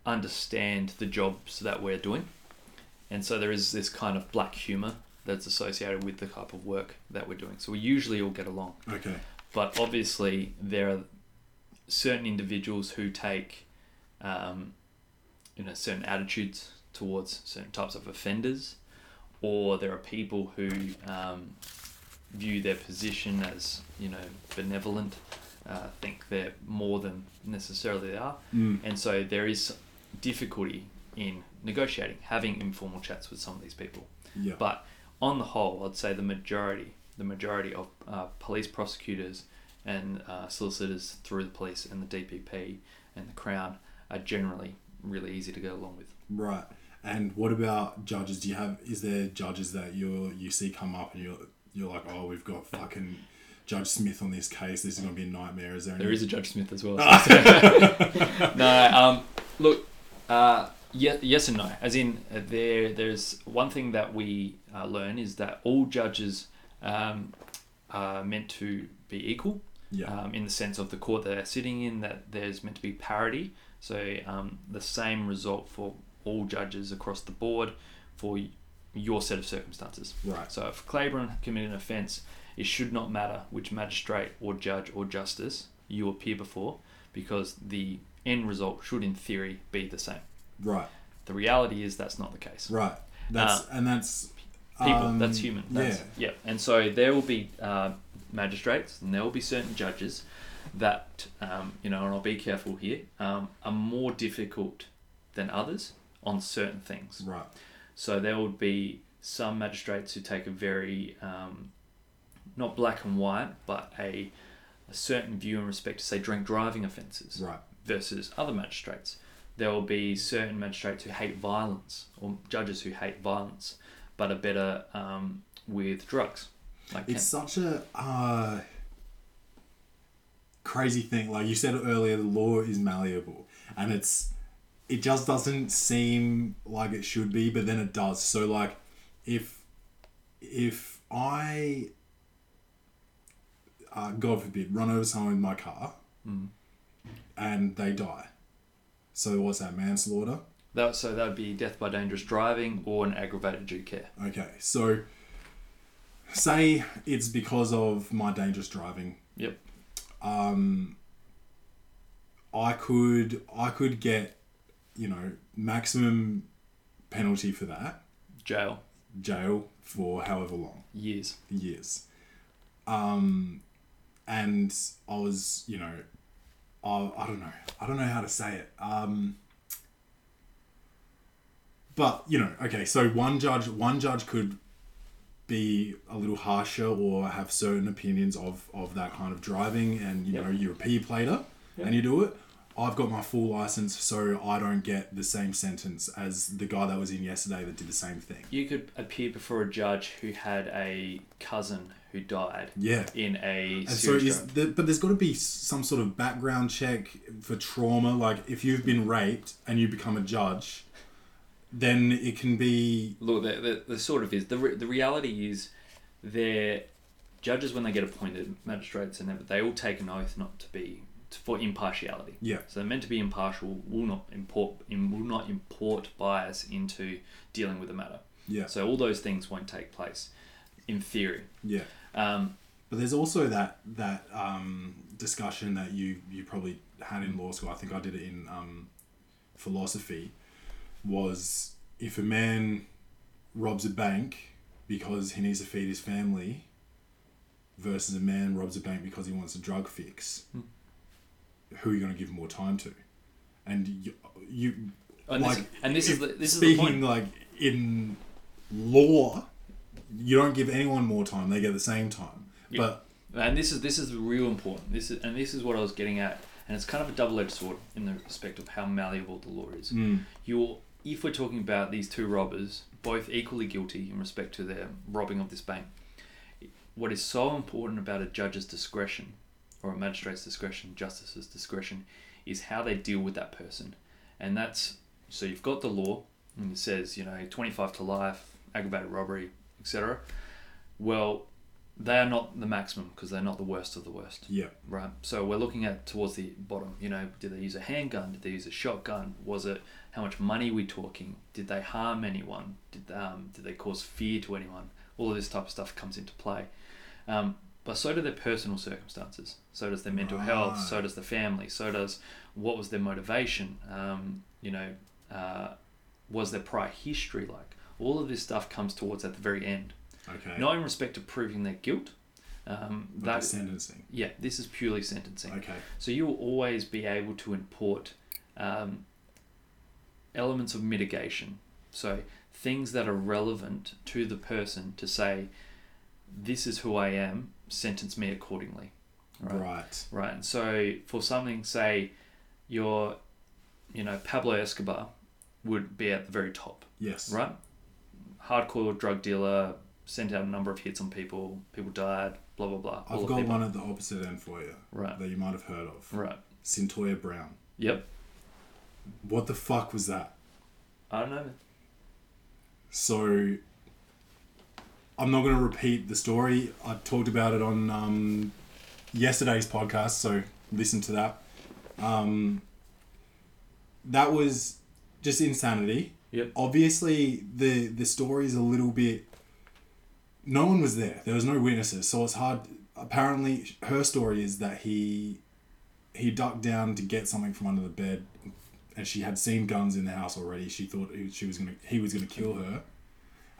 Speaker 6: understand the jobs that we're doing, and so there is this kind of black humor that's associated with the type of work that we're doing. So we usually all get along
Speaker 2: okay?
Speaker 6: but obviously there are certain individuals who take um, you know certain attitudes towards certain types of offenders or there are people who um, view their position as you know benevolent uh, think they're more than necessarily they are and so there is difficulty in negotiating having informal chats with some of these people
Speaker 2: Yeah.
Speaker 6: but on the whole, I'd say the majority, the majority of uh, police prosecutors and uh, solicitors through the police and the DPP and the Crown are generally really easy to get along with.
Speaker 2: Right. And what about judges? Do you have? Is there judges that you you see come up and you're you're like, oh, we've got fucking Judge Smith on this case. This is gonna be a nightmare. Is there?
Speaker 6: There
Speaker 2: any-
Speaker 6: is a Judge Smith as well. no, um, look, uh, ye- yes and no. As in, uh, there, there's one thing that we uh, learn is that all judges um, are meant to be equal.
Speaker 2: Yeah.
Speaker 6: Um, in the sense of the court that they're sitting in, that there's meant to be parity. So um, the same result for all judges across the board for your set of circumstances.
Speaker 2: Right.
Speaker 6: So if Claiborne committed an offence, it should not matter which magistrate or judge or justice you appear before, because the end result should, in theory, be the same.
Speaker 2: Right.
Speaker 6: The reality is that's not the case.
Speaker 2: Right. That's
Speaker 6: Uh,
Speaker 2: and that's
Speaker 6: People,
Speaker 2: um,
Speaker 6: that's human. That's,
Speaker 2: yeah.
Speaker 6: yeah. And so there will be uh, magistrates and there will be certain judges that, um, you know, and I'll be careful here, um, are more difficult than others on certain things.
Speaker 2: Right.
Speaker 6: So there would be some magistrates who take a very, um, not black and white, but a, a certain view in respect to, say, drink driving offences
Speaker 2: Right.
Speaker 6: versus other magistrates. There will be certain magistrates who hate violence or judges who hate violence, but are better um, with drugs. Like
Speaker 2: It's such a uh, crazy thing. Like you said earlier, the law is malleable, and it's it just doesn't seem like it should be, but then it does. So like, if if I uh, God forbid run over someone in my car, and they die, so what's that manslaughter?
Speaker 6: that, so that would be death by dangerous driving or an aggravated due care.
Speaker 2: Okay, so say it's because of my dangerous driving.
Speaker 6: Yep.
Speaker 2: I could I could get, you know, maximum penalty for that,
Speaker 6: Jail.
Speaker 2: jail for however long,
Speaker 6: Years.
Speaker 2: years. Um and I was, you know, I, I don't know. I don't know how to say it. Um but, you know, okay, so one judge one judge could be a little harsher or have certain opinions of, of that kind of driving and you
Speaker 6: Yep.
Speaker 2: know you're a P plater and you do it I've got my full license so I don't get the same sentence as the guy that was in yesterday that did the same thing.
Speaker 6: You could appear before a judge who had a cousin who died
Speaker 2: yeah.
Speaker 6: in a
Speaker 2: and so is the, but there's got to be some sort of background check for trauma like if you've been raped and you become a judge then it can be
Speaker 6: Look, the, the, the sort of is the, re- the reality is they're judges when they get appointed magistrates and they all take an oath not to be for impartiality.
Speaker 2: yeah
Speaker 6: So they're meant to be impartial, will not import will not import bias into dealing with the matter.
Speaker 2: yeah
Speaker 6: So all those things won't take place, in theory.
Speaker 2: yeah
Speaker 6: Um,
Speaker 2: But there's also that that um, discussion that you you probably had in law school. I think I did it in um, philosophy. Was if a man robs a bank because he needs to feed his family, versus a man robs a bank because he wants a drug fix, who are you going to give more time to? And you, you
Speaker 6: and this,
Speaker 2: like
Speaker 6: and this is the, this is
Speaker 2: speaking like in law, you don't give anyone more time; they get the same time.
Speaker 6: Yeah.
Speaker 2: But
Speaker 6: and this is this is real important. This is and this is what I was getting at, and it's kind of a double-edged sword in the respect of how malleable the law is. Mm. You're if we're talking about these two robbers, both equally guilty in respect to their robbing of this bank, what is so important about a judge's discretion, or a magistrate's discretion, justice's discretion, is how they deal with that person, and that's so you've got the law, and it says you know twenty-five to life, aggravated robbery, etc. Well, they are not the maximum because they're not the worst of the worst.
Speaker 2: yeah,
Speaker 6: Right. So we're looking at towards the bottom. You know, did they use a handgun? Did they use a shotgun? Was it how much money we talking? Did they harm anyone? Did um, did they cause fear to anyone? All of this type of stuff comes into play. Um, but so do their personal circumstances. So does their mental health. So does the family. So does what was their motivation. Um, you know, uh, was their prior history like? All of this stuff comes towards at the very end.
Speaker 2: okay.
Speaker 6: Not in respect of proving their guilt. Um,
Speaker 2: But
Speaker 6: that
Speaker 2: sentencing.
Speaker 6: yeah, this is purely sentencing.
Speaker 2: Okay.
Speaker 6: So you will always be able to import um, elements of mitigation. So things that are relevant to the person to say, this is who I am, sentence me accordingly.
Speaker 2: Right.
Speaker 6: Right. And so for something, say, you're you know, Pablo Escobar would be at the very top,
Speaker 2: Yes.
Speaker 6: right? Hardcore drug dealer, sent out a number of hits on people, people died, blah blah blah. all
Speaker 2: I've got
Speaker 6: people-
Speaker 2: one at the opposite end for you.
Speaker 6: Right.
Speaker 2: That you might have heard of.
Speaker 6: Right.
Speaker 2: Cyntoia Brown.
Speaker 6: Yep.
Speaker 2: What the fuck was that?
Speaker 6: I don't know.
Speaker 2: So I'm not going to repeat the story. I talked about it on um, yesterday's podcast, so listen to that. Um, that was just insanity.
Speaker 6: Yep.
Speaker 2: Obviously, the the story is a little bit. No one was there. There was no witnesses, so it's hard. Apparently, her story is that he he ducked down to get something from under the bed, and she had seen guns in the house already. She thought she was gonna he was gonna kill her,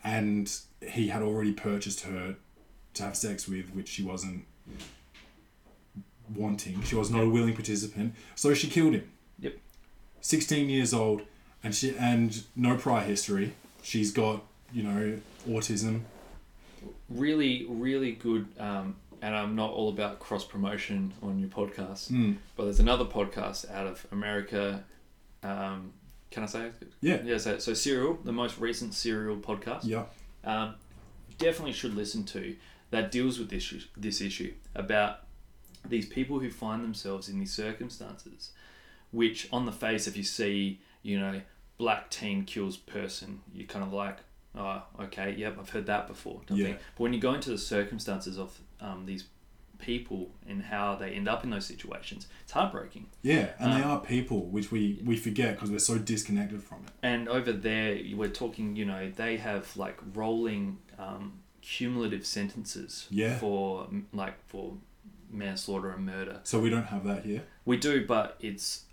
Speaker 2: and he had already purchased her to have sex with, which she wasn't wanting. She was not a willing participant, so she killed him.
Speaker 6: Yep.
Speaker 2: 16 years old and she and no prior history she's got you know autism
Speaker 6: Really, really good. Um, and I'm not all about cross promotion on your podcast,
Speaker 2: Hmm.
Speaker 6: but there's another podcast out of America. Um, can I say it?
Speaker 2: yeah
Speaker 6: Yeah. So, so Serial, the most recent Serial podcast.
Speaker 2: yeah
Speaker 6: um, definitely should listen to that deals with this issue, this issue about these people who find themselves in these circumstances, which on the face, if you see, you know, black teen kills person, you're kind of like, oh, okay, yep, I've heard that before.
Speaker 2: Yeah.
Speaker 6: thing. But when you go into the circumstances of um, these people and how they end up in those situations, it's heartbreaking.
Speaker 2: yeah and they
Speaker 6: Um,
Speaker 2: are people which we we forget because we're so disconnected from it
Speaker 6: And over there, we're talking, you know, they have like rolling um, cumulative sentences
Speaker 2: Yeah.
Speaker 6: for like for manslaughter and murder.
Speaker 2: so we don't have that here
Speaker 6: We do, but it's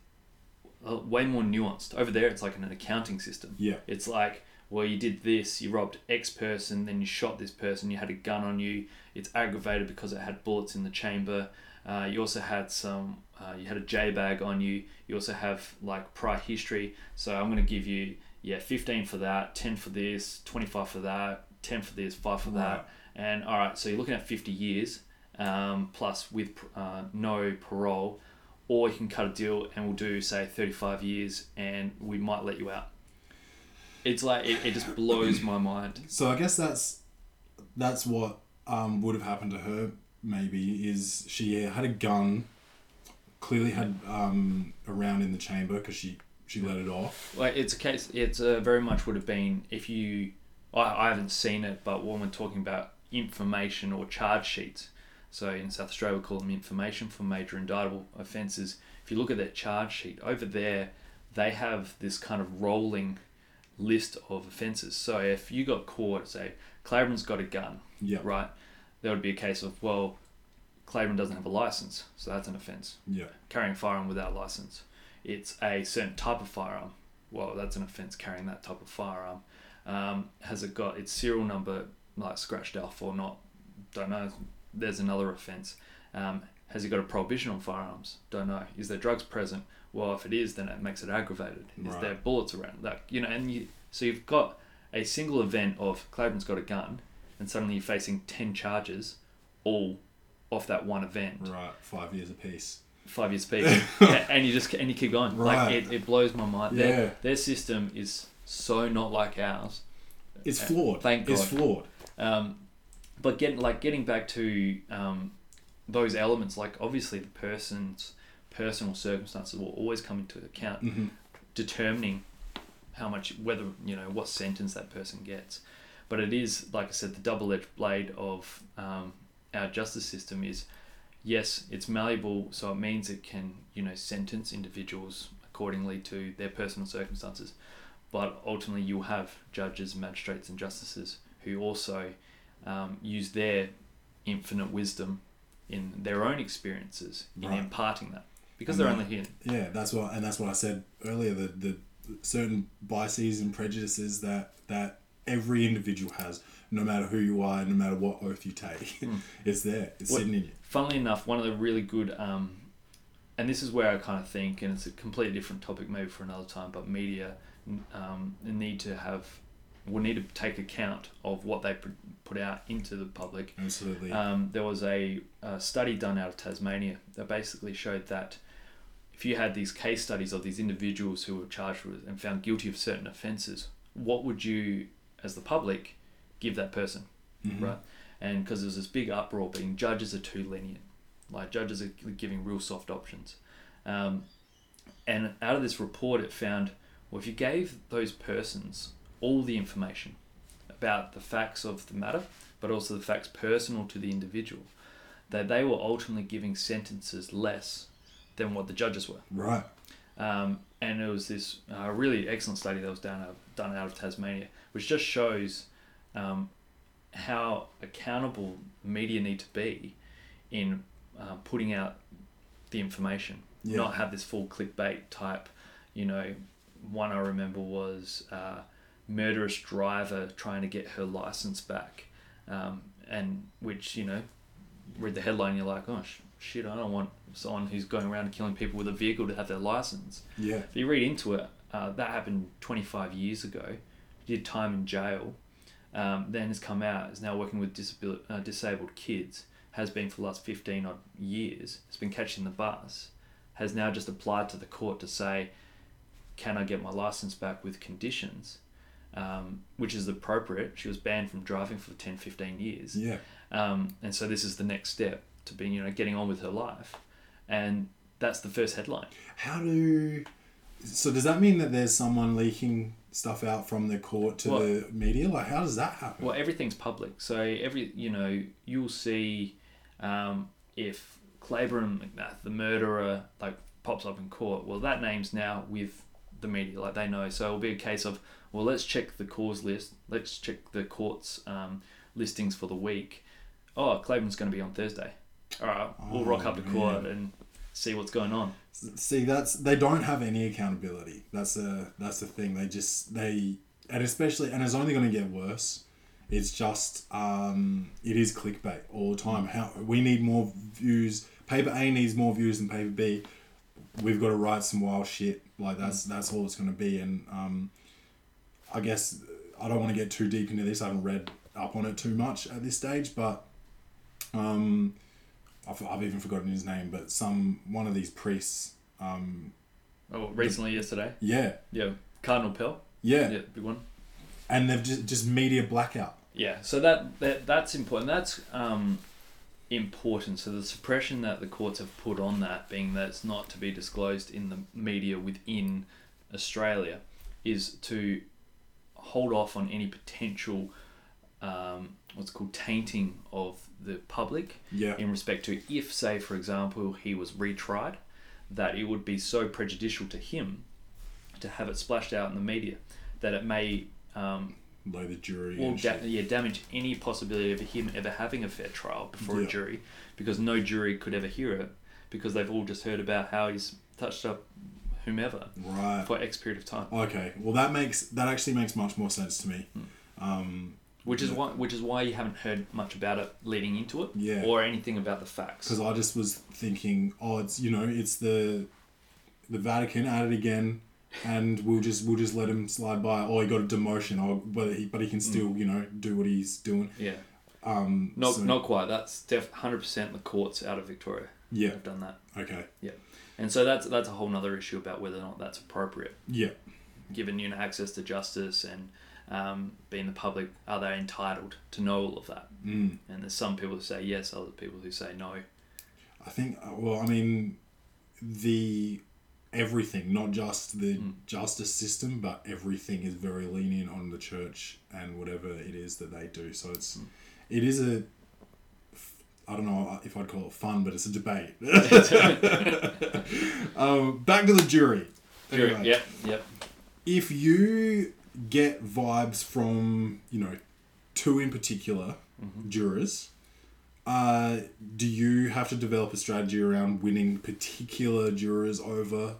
Speaker 6: uh, way more nuanced. Over there, it's like an accounting system.
Speaker 2: Yeah.
Speaker 6: It's like, well, you did this, you robbed X person, then you shot this person, you had a gun on you. It's aggravated because it had bullets in the chamber. Uh, you also had some, uh, you had a J bag on you. You also have like prior history. So I'm going to give you, yeah, 15 for that, 10 for this, 25 for that, 10 for this, 5 for
Speaker 2: Right.
Speaker 6: that. And all right, so you're looking at 50 years um, plus with uh, no parole or you can cut a deal and we'll do say 35 years and we might let you out it's like it, it just blows my mind
Speaker 2: so i guess that's that's what um, would have happened to her maybe is she had a gun clearly had um, a round in the chamber because she she let it off.
Speaker 6: Like it's a case it's uh, very much would have been if you I, I haven't seen it but when we're talking about information or charge sheets so in south australia we call them information for major indictable offences. If you look at that charge sheet over there they have this kind of rolling list of offences. So if you got caught say claiborne's got a gun
Speaker 2: yeah
Speaker 6: right there would be a case of well claiborne doesn't have a license so that's an offence
Speaker 2: yeah
Speaker 6: carrying firearm without a license. It's a certain type of firearm. Well, that's an offence carrying that type of firearm. Um, has it got its serial number like scratched off or not? Don't know. There's another offence. Um, has he got a prohibition on firearms? Don't know. Is there drugs present? Well, if it is, then it makes it aggravated. Is
Speaker 2: Right.
Speaker 6: there bullets around? That you know, and you so you've got a single event of Claiborne's got a gun, and suddenly you're facing ten charges, all off that one event
Speaker 2: right five years apiece
Speaker 6: five years speed, and you just and you keep going. Like
Speaker 2: Right.
Speaker 6: it, it blows my mind.
Speaker 2: Yeah.
Speaker 6: Their, their system is so not like ours.
Speaker 2: it's flawed
Speaker 6: Thank God.
Speaker 2: it's flawed
Speaker 6: Um, but getting like getting back to um, those elements, like obviously the person's personal circumstances will always come into account,
Speaker 2: Mm-hmm.
Speaker 6: determining how much whether you know what sentence that person gets. But it is like I said, the double-edged blade of um, our justice system is yes, it's malleable, so it means it can you know sentence individuals accordingly to their personal circumstances. But ultimately, you'll have judges, magistrates, and justices who also um, use their infinite wisdom in their own experiences in
Speaker 2: Right.
Speaker 6: imparting that because
Speaker 2: And
Speaker 6: they're
Speaker 2: then-
Speaker 6: only human.
Speaker 2: Yeah, that's what, and that's what I said earlier. The the certain biases and prejudices that that every individual has, no matter who you are, no matter what oath you take, it's there. It's
Speaker 6: What-
Speaker 2: sitting in you.
Speaker 6: funnily enough, one of the really good, um, and this is where I kind of think, and it's a completely different topic maybe for another time, but media um, need to have, will need to take account of what they put- put out into the public.
Speaker 2: Absolutely.
Speaker 6: Um, there was a, a study done out of Tasmania that basically showed that if you had these case studies of these individuals who were charged with and found guilty of certain offences, what would you, as the public, give that person, right? And because there's this big uproar being judges are too lenient, like judges are giving real soft options, um, and out of this report it found well if you gave those persons all the information about the facts of the matter, but also the facts personal to the individual, that they were ultimately giving sentences less than what the judges were.
Speaker 2: Right.
Speaker 6: Um, and it was this uh, really excellent study that was done out, done out of Tasmania, which just shows um, how accountable media need to be in uh, putting out the information,
Speaker 2: Yeah.
Speaker 6: not have this full clickbait type. You know, one I remember was uh, murderous driver trying to get her license back, um, and which you know, read the headline, you're like, oh sh- shit, I don't want someone who's going around killing people with a vehicle to have their license.
Speaker 2: Yeah.
Speaker 6: If you read into it, uh, that happened 25 years ago. Did time in jail. Um, then has come out. Is now working with disabil- uh, disabled kids. Has been for the last 15 odd years. Has been catching the bus. Has now just applied to the court to say, can I get my license back with conditions? Um, which is appropriate. She was banned from driving for 10, 15 years.
Speaker 2: Yeah.
Speaker 6: Um, and so this is the next step to being, you know, getting on with her life. And that's the first headline.
Speaker 2: How do? So does that mean that there's someone leaking stuff out from the court to
Speaker 6: Well-
Speaker 2: the media? Like, how does that happen?
Speaker 6: Well, everything's public, so every you know you'll see um, if Claiborne McNath, the murderer, like pops up in court. Well, that name's now with the media, like they know. So it'll be a case of well, let's check the cause list, let's check the court's um, listings for the week. Oh, Claiborne's going to be on Thursday. All right, we'll rock up to court
Speaker 2: man.
Speaker 6: and see what's going on.
Speaker 2: See, that's they don't have any accountability. That's a that's the thing. They just they and especially and it's only going to get worse. It's just um, it is clickbait all the time. How we need more views. Paper A needs more views than paper B. We've got to write some wild shit. Like that's that's all it's going to be. And um, I guess I don't want to get too deep into this. I haven't read up on it too much at this stage, but um, I've, I've even forgotten his name. But some one of these priests. Um,
Speaker 6: Oh, recently yesterday,
Speaker 2: yeah,
Speaker 6: yeah, Cardinal Pell,
Speaker 2: yeah,
Speaker 6: yeah, big one.
Speaker 2: and they've just just media blackout.
Speaker 6: Yeah, so that, that that's important. That's um, important. So the suppression that the courts have put on that, being that it's not to be disclosed in the media within Australia, is to hold off on any potential um, what's called tainting of the public
Speaker 2: Yeah.
Speaker 6: in respect to if, say, for example, he was retried, that it would be so prejudicial to him to have it splashed out in the media that it may um,
Speaker 2: By the jury.
Speaker 6: or da- yeah, damage any possibility of him ever having a fair trial before
Speaker 2: Yeah.
Speaker 6: a jury, because no jury could ever hear it, because they've all just heard about how he's touched up whomever
Speaker 2: Right.
Speaker 6: for X period of time,
Speaker 2: Okay. Well, that makes that actually makes much more sense to me.
Speaker 6: Hmm.
Speaker 2: Um,
Speaker 6: which is why which is why you haven't heard much about it leading into it,
Speaker 2: Yeah.
Speaker 6: or anything about the facts.
Speaker 2: because I just was thinking, oh, it's you know, it's the the Vatican at it again, and we'll just we'll just let him slide by. Oh, he got a demotion. Oh, but he but he can still you know do what he's doing.
Speaker 6: Yeah,
Speaker 2: Um,
Speaker 6: not
Speaker 2: so-
Speaker 6: not quite. That's def hundred percent the courts out of Victoria
Speaker 2: Yeah.
Speaker 6: have done that.
Speaker 2: Okay.
Speaker 6: Yeah, and so that's that's a whole nother issue about whether or not that's appropriate.
Speaker 2: Yeah.
Speaker 6: given you know access to justice and um, being the public, are they entitled to know all of that?
Speaker 2: Mm.
Speaker 6: And there's some people who say yes, other people who say no.
Speaker 2: I think. Well, I mean, the everything, not just the
Speaker 6: Hmm.
Speaker 2: justice system, but everything is very lenient on the church and whatever it is that they do. So it's,
Speaker 6: Hmm.
Speaker 2: it is a. I don't know if I'd call it fun, but it's a debate. um, back to the jury. Anyway,
Speaker 6: Yep, yep.
Speaker 2: If you get vibes from, you know, two in particular
Speaker 6: Mm-hmm.
Speaker 2: jurors, uh, do you have to develop a strategy around winning particular jurors over,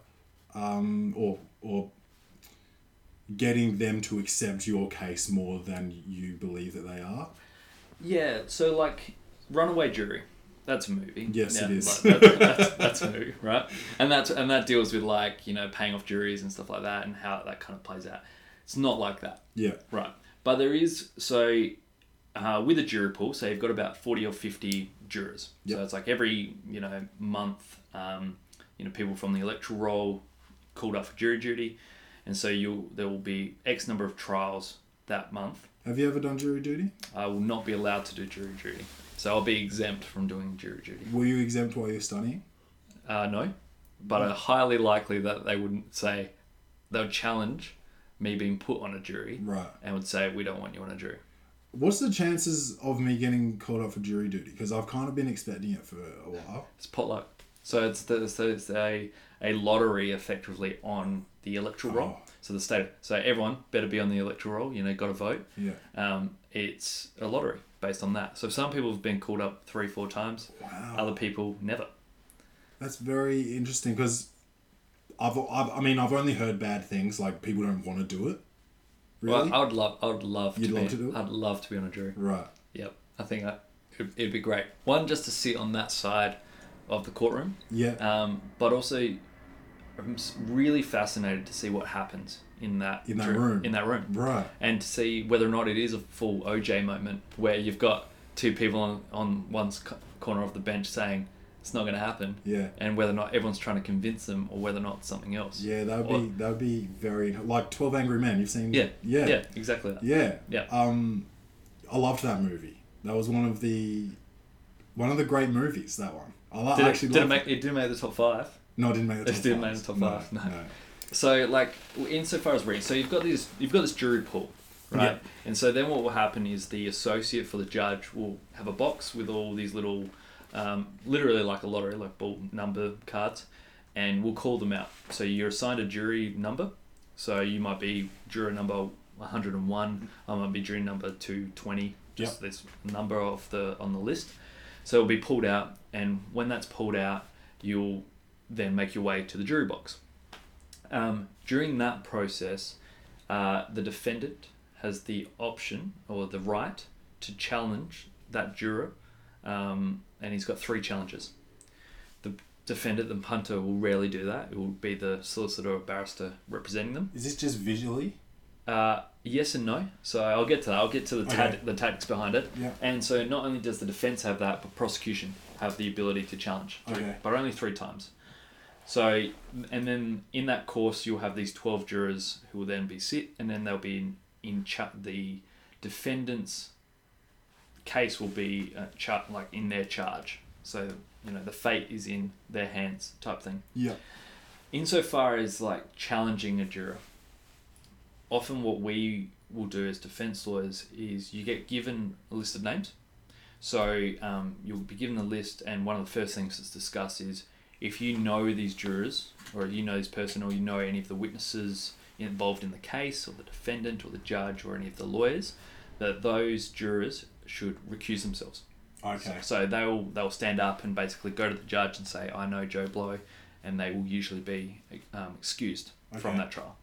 Speaker 2: um, or or getting them to accept your case more than you believe that they are?
Speaker 6: Yeah, so like Runaway Jury, that's a movie.
Speaker 2: Yes,
Speaker 6: yeah,
Speaker 2: it is.
Speaker 6: like, that- that's, that's a movie, right? And that's and that deals with like you know paying off juries and stuff like that and how that kind of plays out. It's not like that.
Speaker 2: Yeah.
Speaker 6: Right. But there is, so uh, with a jury pool, so you've got about 40 or 50 jurors.
Speaker 2: Yep.
Speaker 6: So it's like every, you know, month, um, you know people from the electoral roll called up for jury duty, and so you there will be X number of trials that month.
Speaker 2: Have you ever done jury duty?
Speaker 6: I will not be allowed to do jury duty, so I'll be exempt from doing jury duty.
Speaker 2: Were you exempt while you're studying?
Speaker 6: Uh, no, but uh, highly likely that they wouldn't say they'll challenge me being put on a jury
Speaker 2: Right.
Speaker 6: and would say we don't want you on a jury.
Speaker 2: What's the chances of me getting called up for jury duty? Because I've kind of been expecting it for a while.
Speaker 6: It's potluck. So it's the, so it's a a lottery effectively on the electoral roll.
Speaker 2: Oh.
Speaker 6: So the state. So everyone better be on the electoral roll. You know, got to vote.
Speaker 2: Yeah.
Speaker 6: Um, it's a lottery based on that. So some people have been called up three, four times.
Speaker 2: Wow.
Speaker 6: Other people never.
Speaker 2: That's very interesting because I've, I've, I mean, I've only heard bad things like people don't want to do it. Really?
Speaker 6: Well, I would love. I would love
Speaker 2: You'd
Speaker 6: to
Speaker 2: love
Speaker 6: be.
Speaker 2: to do it?
Speaker 6: I'd love to be on a jury.
Speaker 2: right.
Speaker 6: Yep. I think that it'd, it'd be great. One just to sit on that side of the courtroom.
Speaker 2: Yeah.
Speaker 6: Um, but also, I'm really fascinated to see what happens in that
Speaker 2: In that
Speaker 6: jury-
Speaker 2: room.
Speaker 6: In that room,
Speaker 2: right.
Speaker 6: and to see whether or not it is a full OJ moment where you've got two people on on one co- corner of the bench saying it's not going to happen,
Speaker 2: Yeah.
Speaker 6: and whether or not everyone's trying to convince them, or whether or not something else.
Speaker 2: Yeah, that would
Speaker 6: Or-
Speaker 2: be that would be very like Twelve Angry Men. You've seen?
Speaker 6: Yeah.
Speaker 2: Yeah.
Speaker 6: Yeah. Exactly. That.
Speaker 2: Yeah.
Speaker 6: Yeah.
Speaker 2: Um, I loved that movie. That was one of the one of the great movies. That one. I lo-
Speaker 6: Did,
Speaker 2: actually
Speaker 6: it, did it make it didn't make the top five?
Speaker 2: No, it didn't make the top.
Speaker 6: It
Speaker 2: top
Speaker 6: didn't
Speaker 2: five.
Speaker 6: make the top
Speaker 2: No,
Speaker 6: five, no.
Speaker 2: no.
Speaker 6: So like insofar as reading, so you've got these, you've got this jury pool, right?
Speaker 2: Yeah.
Speaker 6: And so then what will happen is the associate for the judge will have a box with all these little, um, literally like a lottery, like ball number cards, and we'll call them out. So you're assigned a jury number. So you might be juror number 101. I might be jury number 220. Just this number of the on the list. So it'll be pulled out, and when that's pulled out, you'll then make your way to the jury box. Um, during that process, uh, the defendant has the option or the right to challenge that juror, um, and he's got three challenges. The defendant, the punter, will rarely do that. It will be the solicitor or barrister representing them.
Speaker 2: Is this just visually?
Speaker 6: Uh, yes and no. So I'll get to that. I'll get to the, tad-
Speaker 2: Okay.
Speaker 6: the tactics behind it.
Speaker 2: Yeah.
Speaker 6: And so not only does the defense have that, but prosecution have the ability to challenge.
Speaker 2: Okay.
Speaker 6: But only three times. So, and then in that course, you'll have these 12 jurors who will then be sit, and then they'll be in, in cha- the defendant's case will be uh, char- like in their charge. So, you know, the fate is in their hands type thing
Speaker 2: Yeah.
Speaker 6: insofar as like challenging a juror, often what we will do as defense lawyers is you get given a list of names. So um, you'll be given a list, and one of the first things that's discussed is if you know these jurors, or you know this person, or you know any of the witnesses involved in the case, or the defendant, or the judge, or any of the lawyers, that those jurors should recuse themselves.
Speaker 2: Okay.
Speaker 6: So they'll they'll stand up and basically go to the judge and say, "I know Joe Blow," and they will usually be um, excused from that trial.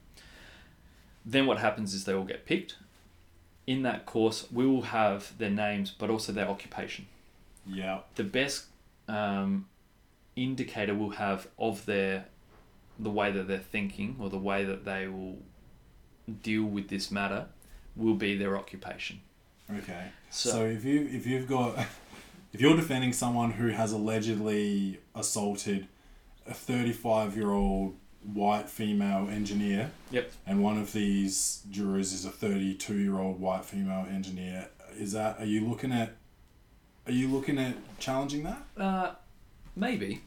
Speaker 6: Then what happens is they will get picked. In that course, we will have their names, but also their occupation.
Speaker 2: Yeah.
Speaker 6: The best um, indicator we'll have of their the way that they're thinking or the way that they will deal with this matter will be their occupation.
Speaker 2: Okay.
Speaker 6: So-
Speaker 2: So, if you if you've got if you're defending someone who has allegedly assaulted a 35 year old white female engineer
Speaker 6: Yep.
Speaker 2: and one of these jurors is a 32 year old white female engineer is that are you looking at are you looking at challenging that
Speaker 6: Uh, maybe.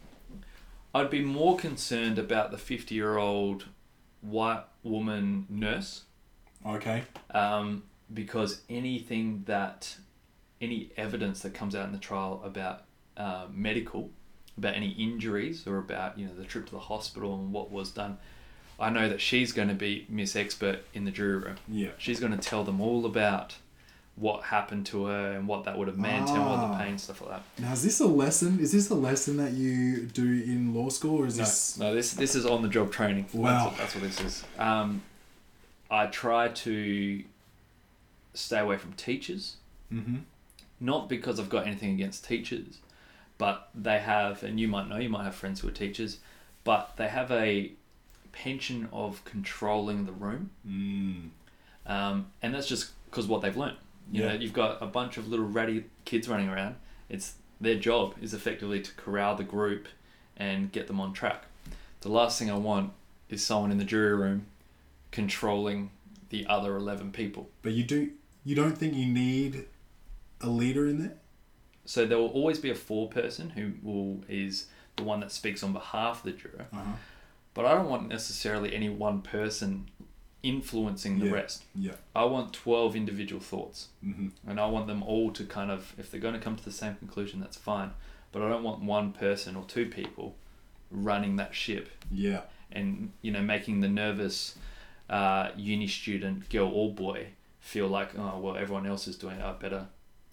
Speaker 6: I'd be more concerned about the 50 year old white woman nurse
Speaker 2: okay
Speaker 6: um, because anything that, any evidence that comes out in the trial about uh, medical, about any injuries or about, you know, the trip to the hospital and what was done, I know that she's going to be Miss Expert in the jury room.
Speaker 2: yeah
Speaker 6: She's going to tell them all about what happened to her and what that would have meant and what
Speaker 2: Ah.
Speaker 6: the pain, stuff like that.
Speaker 2: now is this a lesson is this a lesson that you do in law school or is
Speaker 6: No,
Speaker 2: this
Speaker 6: no, this this is on the job training.
Speaker 2: Wow.
Speaker 6: That's what, that's what this is. Um, I try to stay away from teachers,
Speaker 2: mm-hmm.
Speaker 6: not because I've got anything against teachers, but they have, and you might know, you might have friends who are teachers, but they have a pension of controlling the room,
Speaker 2: mm.
Speaker 6: um, and that's just because what they've learned. You know, you've got a bunch of little ratty kids running around. It's their job is effectively to corral the group and get them on track. The last thing I want is someone in the jury room controlling the other 11 people.
Speaker 2: But you do you don't think you need a leader in there?
Speaker 6: So there will always be a foreperson who will is the one that speaks on behalf of the juror.
Speaker 2: Uh-huh.
Speaker 6: But I don't want necessarily any one person influencing the
Speaker 2: Yeah.
Speaker 6: rest.
Speaker 2: Yeah.
Speaker 6: I want 12 individual thoughts.
Speaker 2: Mm-hmm.
Speaker 6: And I want them all to kind of, if they're going to come to the same conclusion, that's fine. But I don't want one person or two people running that ship
Speaker 2: Yeah.
Speaker 6: and, you know, making the nervous uh, uni student, girl or boy, feel like, oh, well, everyone else is doing it, I better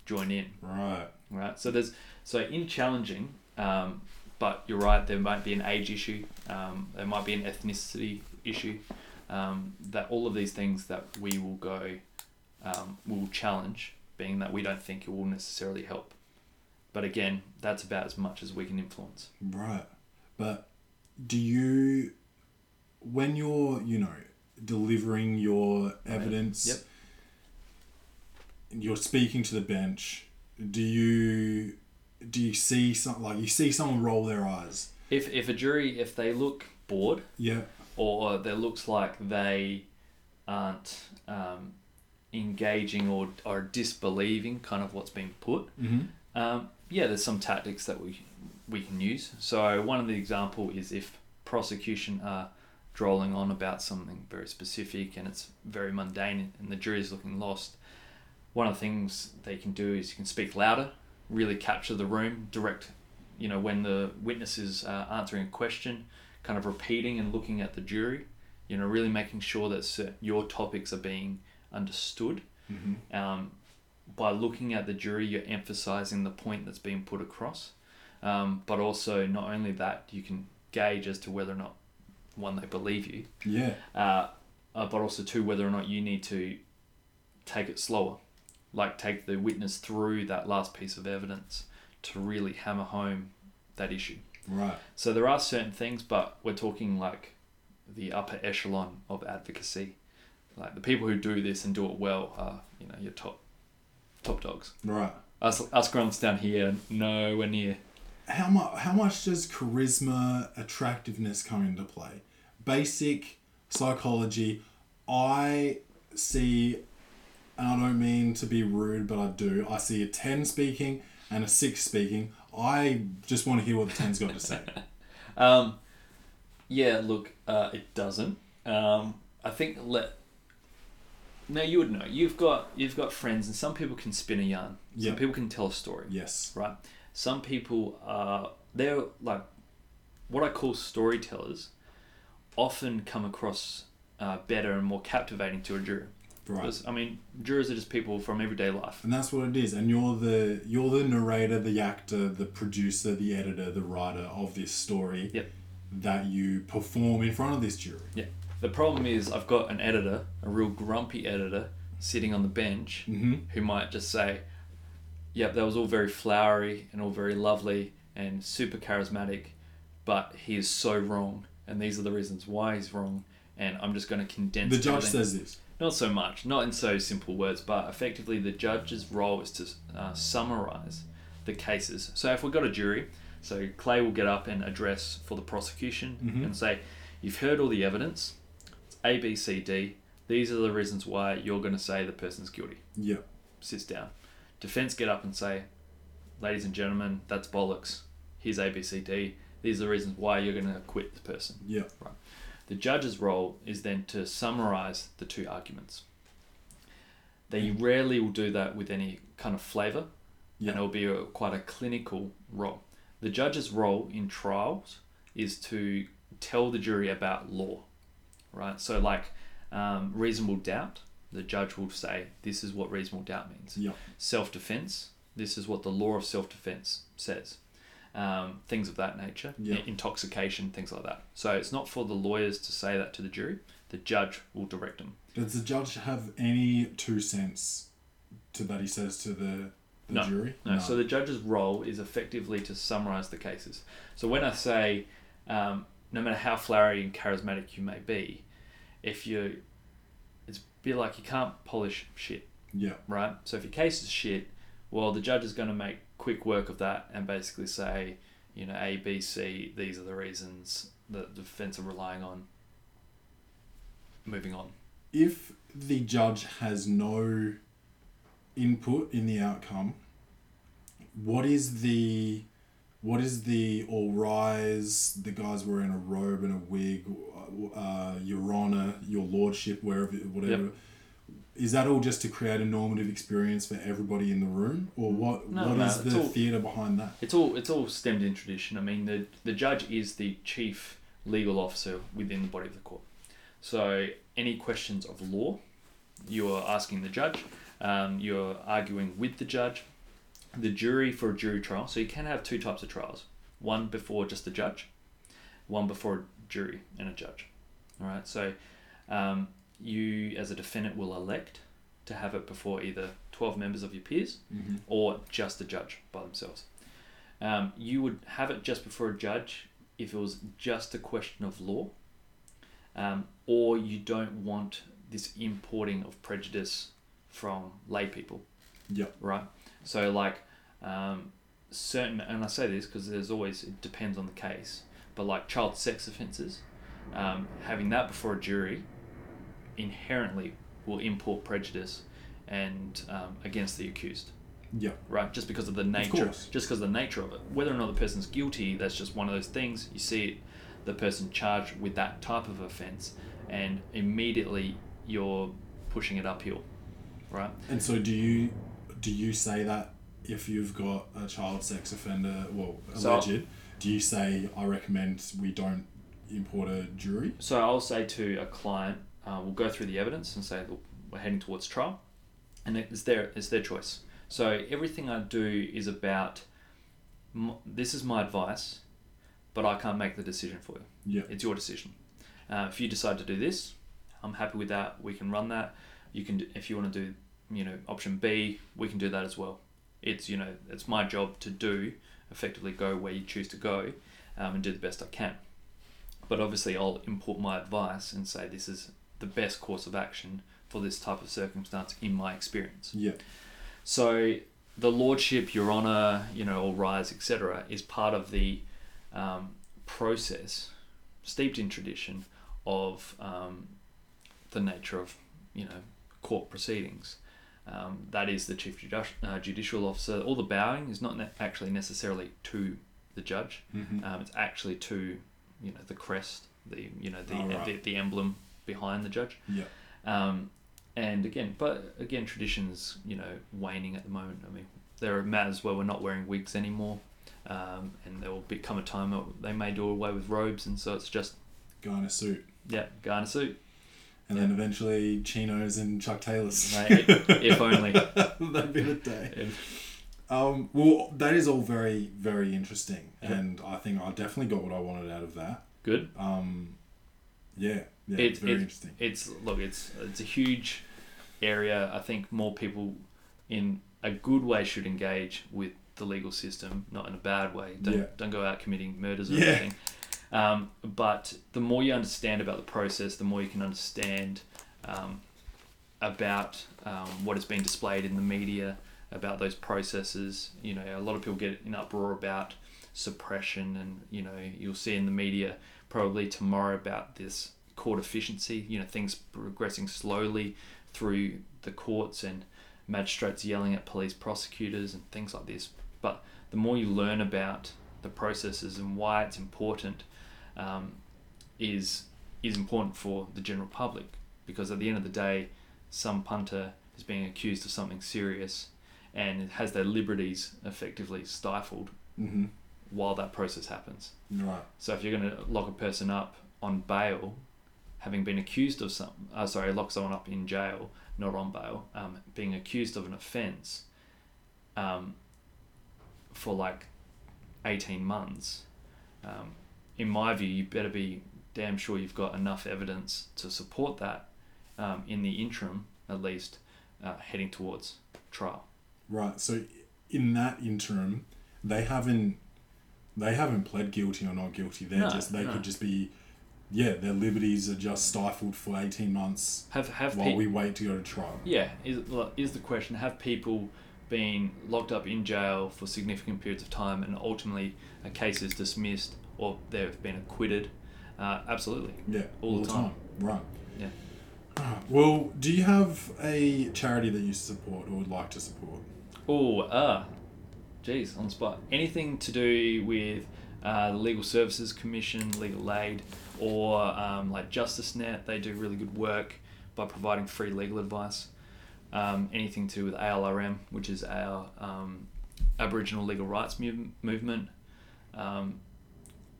Speaker 6: join in.
Speaker 2: Right.
Speaker 6: Right. So there's, so in challenging, um, but you're right, there might be an age issue, um, there might be an ethnicity issue, um, that all of these things that we will go, um, will challenge, being that we don't think it will necessarily help. But again, that's about as much as we can influence.
Speaker 2: Right. But do you, when you're, you know, delivering your evidence,
Speaker 6: Yep.
Speaker 2: You're speaking to the bench, do you, do you see some, like you see someone roll their eyes?
Speaker 6: If, if a jury, if they look bored,
Speaker 2: Yeah.
Speaker 6: or there looks like they aren't um, engaging or are disbelieving kind of what's being put,
Speaker 2: Mm-hmm.
Speaker 6: um, yeah, there's some tactics that we we can use. So one of the example is if prosecution are drolling on about something very specific and it's very mundane and the jury is looking lost. One of the things they can do is you can speak louder, really capture the room, direct, you know, when the witness is uh, answering a question, kind of repeating and looking at the jury, you know, really making sure that your topics are being understood.
Speaker 2: Mm-hmm.
Speaker 6: Um, by looking at the jury, you're emphasizing the point that's being put across. Um, but also, not only that, you can gauge as to whether or not one they believe you,
Speaker 2: Yeah.
Speaker 6: uh, uh, but also two whether or not you need to take it slower, like take the witness through that last piece of evidence to really hammer home that issue.
Speaker 2: Right.
Speaker 6: So there are certain things, but we're talking like the upper echelon of advocacy. Like the people who do this and do it well are, you know, your top top dogs.
Speaker 2: Right.
Speaker 6: Us us grunts down here, nowhere near.
Speaker 2: how much how much does charisma attractiveness come into play basic psychology i see and i don't mean to be rude but i do i see a 10 speaking and a 6 speaking i just want to hear what the 10's got to say
Speaker 6: Um, yeah, look, uh, it doesn't. Um, I think let. Now you would know. You've got you've got friends, and some people can spin a yarn. Some
Speaker 2: Yeah.
Speaker 6: people can tell a story.
Speaker 2: yes
Speaker 6: right? Some people are they're like what I call storytellers. Often come across uh, better and more captivating to a juror.
Speaker 2: Right
Speaker 6: I mean, jurors are just people from everyday life.
Speaker 2: and that's what it is and you're the you're the narrator the actor the producer the editor the writer of this story
Speaker 6: Yep.
Speaker 2: that you perform in front of this jury
Speaker 6: Yeah. The problem is I've got an editor, a real grumpy editor, sitting on the bench
Speaker 2: mm-hmm.
Speaker 6: who might just say, "Yep, that was all very flowery and all very lovely and super charismatic, but he is so wrong, and these are the reasons why he's wrong." And I'm just going to condense.
Speaker 2: the judge
Speaker 6: everything.
Speaker 2: says this
Speaker 6: Not so much, not in so simple words, but effectively the judge's role is to uh, summarize the cases. So if we've got a jury, so Clay will get up and address for the prosecution
Speaker 2: Mhm.
Speaker 6: and say, You've heard all the evidence, it's A, B, C, D. These are the reasons why you're going to say the person's guilty.
Speaker 2: yeah
Speaker 6: Sits down. Defense get up and say, Ladies and gentlemen, that's bollocks. Here's A, B, C, D. These are the reasons why you're going to acquit the person.
Speaker 2: yeah
Speaker 6: The judge's role is then to summarize the two arguments. They rarely will do that with any kind of flavor,
Speaker 2: Yeah.
Speaker 6: and it'll be a, quite a clinical role. The judge's role in trials is to tell the jury about law, right? So, like um, reasonable doubt, the judge will say, This is what reasonable doubt means
Speaker 2: yeah
Speaker 6: self defense. This is what the law of self defense says. Um, things of that nature,
Speaker 2: Yeah.
Speaker 6: intoxication, things like that. So it's not for the lawyers to say that to the jury. The judge will direct them.
Speaker 2: Does the judge have any two cents to that he says to the, the
Speaker 6: No,
Speaker 2: jury?
Speaker 6: No. So the judge's role is effectively to summarize the cases. So when I say, um, no matter how flowery and charismatic you may be, if you, it's be like you can't polish shit.
Speaker 2: yeah,
Speaker 6: right? So if your case is shit, well, the judge is going to make quick work of that and basically say, you know, A, B, C, these are the reasons that the defense are relying on moving on.
Speaker 2: if the judge has no input in the outcome, what is the what is the all rise? The guys wearing a robe and a wig, uh, Your Honor, Your Lordship, wherever, whatever.
Speaker 6: Yep.
Speaker 2: Is that all just to create a normative experience for everybody in the room, or what?
Speaker 6: No,
Speaker 2: what
Speaker 6: no,
Speaker 2: is
Speaker 6: it's
Speaker 2: the
Speaker 6: all-
Speaker 2: theatre behind that?
Speaker 6: It's all it's all stemmed in tradition. I mean, the the judge is the chief legal officer within the body of the court. So any questions of law, you are asking the judge. Um, you're arguing with the judge, the jury for a jury trial. So you can have two types of trials: one before just the judge, one before a jury and a judge. All right. So um, you, as a defendant, will elect to have it before either twelve members of your peers or just the judge by themselves. Um, you would have it just before a judge if it was just a question of law, um, or you don't want this importing of prejudice from lay people,
Speaker 2: Yep.
Speaker 6: right? So, like, um, certain, and I say this because there's always, it depends on the case, but like child sex offences, um, having that before a jury inherently will import prejudice and um, against the accused
Speaker 2: Yeah.
Speaker 6: right? Just because of the nature,
Speaker 2: course.
Speaker 6: just because of the nature of it. Whether or not the person's guilty, that's just one of those things. You see it, the person charged with that type of offence, and immediately you're pushing it uphill, right?
Speaker 2: And so, do you do you say that if you've got a child sex offender, well,
Speaker 6: So-
Speaker 2: alleged, do you say I recommend we don't import a jury?
Speaker 6: So I'll say to a client, uh, we'll go through the evidence and say, look, we're heading towards trial, and it's their it's their choice. So everything I do is about this is my advice, but I can't make the decision for you.
Speaker 2: Yeah.
Speaker 6: It's your decision. Uh, if you decide to do this, I'm happy with that. We can run that. You can, if you want to do, you know, option B, we can do that as well. It's you know, it's my job to do effectively go where you choose to go, um, and do the best I can. But obviously, I'll import my advice and say this is the best course of action for this type of circumstance in my experience.
Speaker 2: Yeah.
Speaker 6: So the lordship, your honour, you know, all rise, etc., is part of the um, process, steeped in tradition, of um, the nature of you know court proceedings. Um, that is the chief judici- uh, judicial officer. All the bowing is not ne- actually necessarily to the judge.
Speaker 2: Mm-hmm.
Speaker 6: Um, it's actually to you know the crest, the you know the
Speaker 2: Oh, right.
Speaker 6: the, the emblem behind the judge.
Speaker 2: Yeah.
Speaker 6: Um, and again, but again, traditions, you know, waning at the moment. I mean, there are matters where we're not wearing wigs anymore, um, and there will become a time where they may do away with robes, and so it's just
Speaker 2: Guy in a suit.
Speaker 6: yeah, guy in a suit.
Speaker 2: And then eventually chinos and Chuck Taylors.
Speaker 6: Mate, if only.
Speaker 2: That'd be the day. Um, well, that is all very, very interesting,
Speaker 6: Yeah.
Speaker 2: and I think I definitely got what I wanted out of that.
Speaker 6: Good.
Speaker 2: Um, yeah, yeah,
Speaker 6: It-
Speaker 2: it's very
Speaker 6: it-
Speaker 2: interesting.
Speaker 6: It's look, it's it's a huge area. I think more people, in a good way, should engage with the legal system, not in a bad way. Don't
Speaker 2: Yeah.
Speaker 6: don't go out committing murders or
Speaker 2: Yeah.
Speaker 6: anything. Um, but the more you understand about the process, the more you can understand um, about um, what is being displayed in the media, about those processes. You know, a lot of people get in uproar about suppression, and you know, you'll see in the media probably tomorrow about this court efficiency. You know, things progressing slowly through the courts and magistrates yelling at police prosecutors and things like this. But the more you learn about the processes and why it's important, um, is is important for the general public because at the end of the day, some punter is being accused of something serious and has their liberties effectively stifled
Speaker 2: Mm-hmm.
Speaker 6: while that process happens.
Speaker 2: Right.
Speaker 6: So if you're going to lock a person up on bail, having been accused of some, uh, sorry, lock someone up in jail, not on bail, um, being accused of an offence, um, for like eighteen months, um, in my view, you better be damn sure you've got enough evidence to support that, um, in the interim, at least, uh, heading towards trial.
Speaker 2: Right. So in that interim, they haven't they haven't pled guilty or not guilty. They're
Speaker 6: No,
Speaker 2: just they
Speaker 6: no.
Speaker 2: could just be yeah, their liberties are just stifled for eighteen months
Speaker 6: Have have
Speaker 2: while
Speaker 6: pe-
Speaker 2: we wait to go to trial.
Speaker 6: Yeah, is is the question: Have people been locked up in jail for significant periods of time, and ultimately a case is dismissed, or they've been acquitted, Uh, absolutely.
Speaker 2: Yeah,
Speaker 6: All the time.
Speaker 2: Right.
Speaker 6: Yeah.
Speaker 2: Well, do you have a charity that you support or would like to support?
Speaker 6: Oh, uh, geez, on the spot. Anything to do with uh, the Legal Services Commission, legal aid, or um, like Justice Net, they do really good work by providing free legal advice. Um, anything to do with ALRM, which is our um, Aboriginal legal rights mov- movement. Um,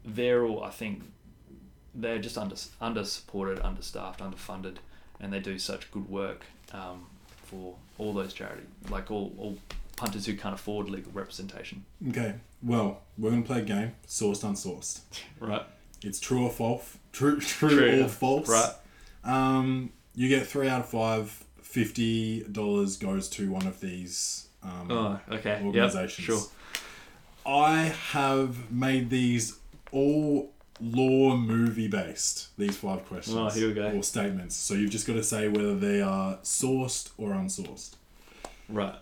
Speaker 6: they're all, I think, they're just under under supported, understaffed, underfunded, and they do such good work um, for all those charities, like all, all punters who can't afford legal representation.
Speaker 2: Okay. Well, we're gonna play a game. Sourced, unsourced.
Speaker 6: Right.
Speaker 2: It's true or false. True, true,
Speaker 6: True.
Speaker 2: or false.
Speaker 6: Right.
Speaker 2: Um, you get three out of five. Fifty dollars goes to one of these um,
Speaker 6: Oh, okay. Yep.
Speaker 2: organizations.
Speaker 6: Sure.
Speaker 2: I have made these all law movie based. These five questions.
Speaker 6: Oh, here we go.
Speaker 2: Or statements. So you've just got to say whether they are sourced or unsourced.
Speaker 6: Right.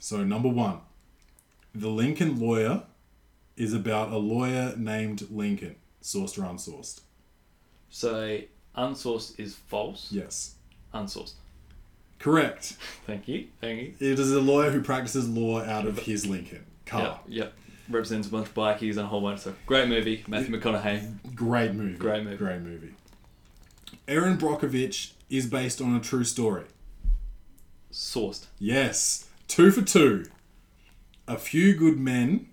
Speaker 2: So number one, the Lincoln lawyer is about a lawyer named Lincoln. Sourced or unsourced?
Speaker 6: So unsourced is false.
Speaker 2: Yes.
Speaker 6: Unsourced.
Speaker 2: Correct.
Speaker 6: Thank you. Thank you.
Speaker 2: It is a lawyer who practices law out of his Lincoln car.
Speaker 6: Yep. Yep. Represents a bunch of bikies and a whole bunch of stuff. Great movie. Matthew McConaughey.
Speaker 2: Great movie.
Speaker 6: Great movie.
Speaker 2: Great movie. Erin Brockovich is based on a true story.
Speaker 6: Sourced.
Speaker 2: Yes. Two for two. A Few Good Men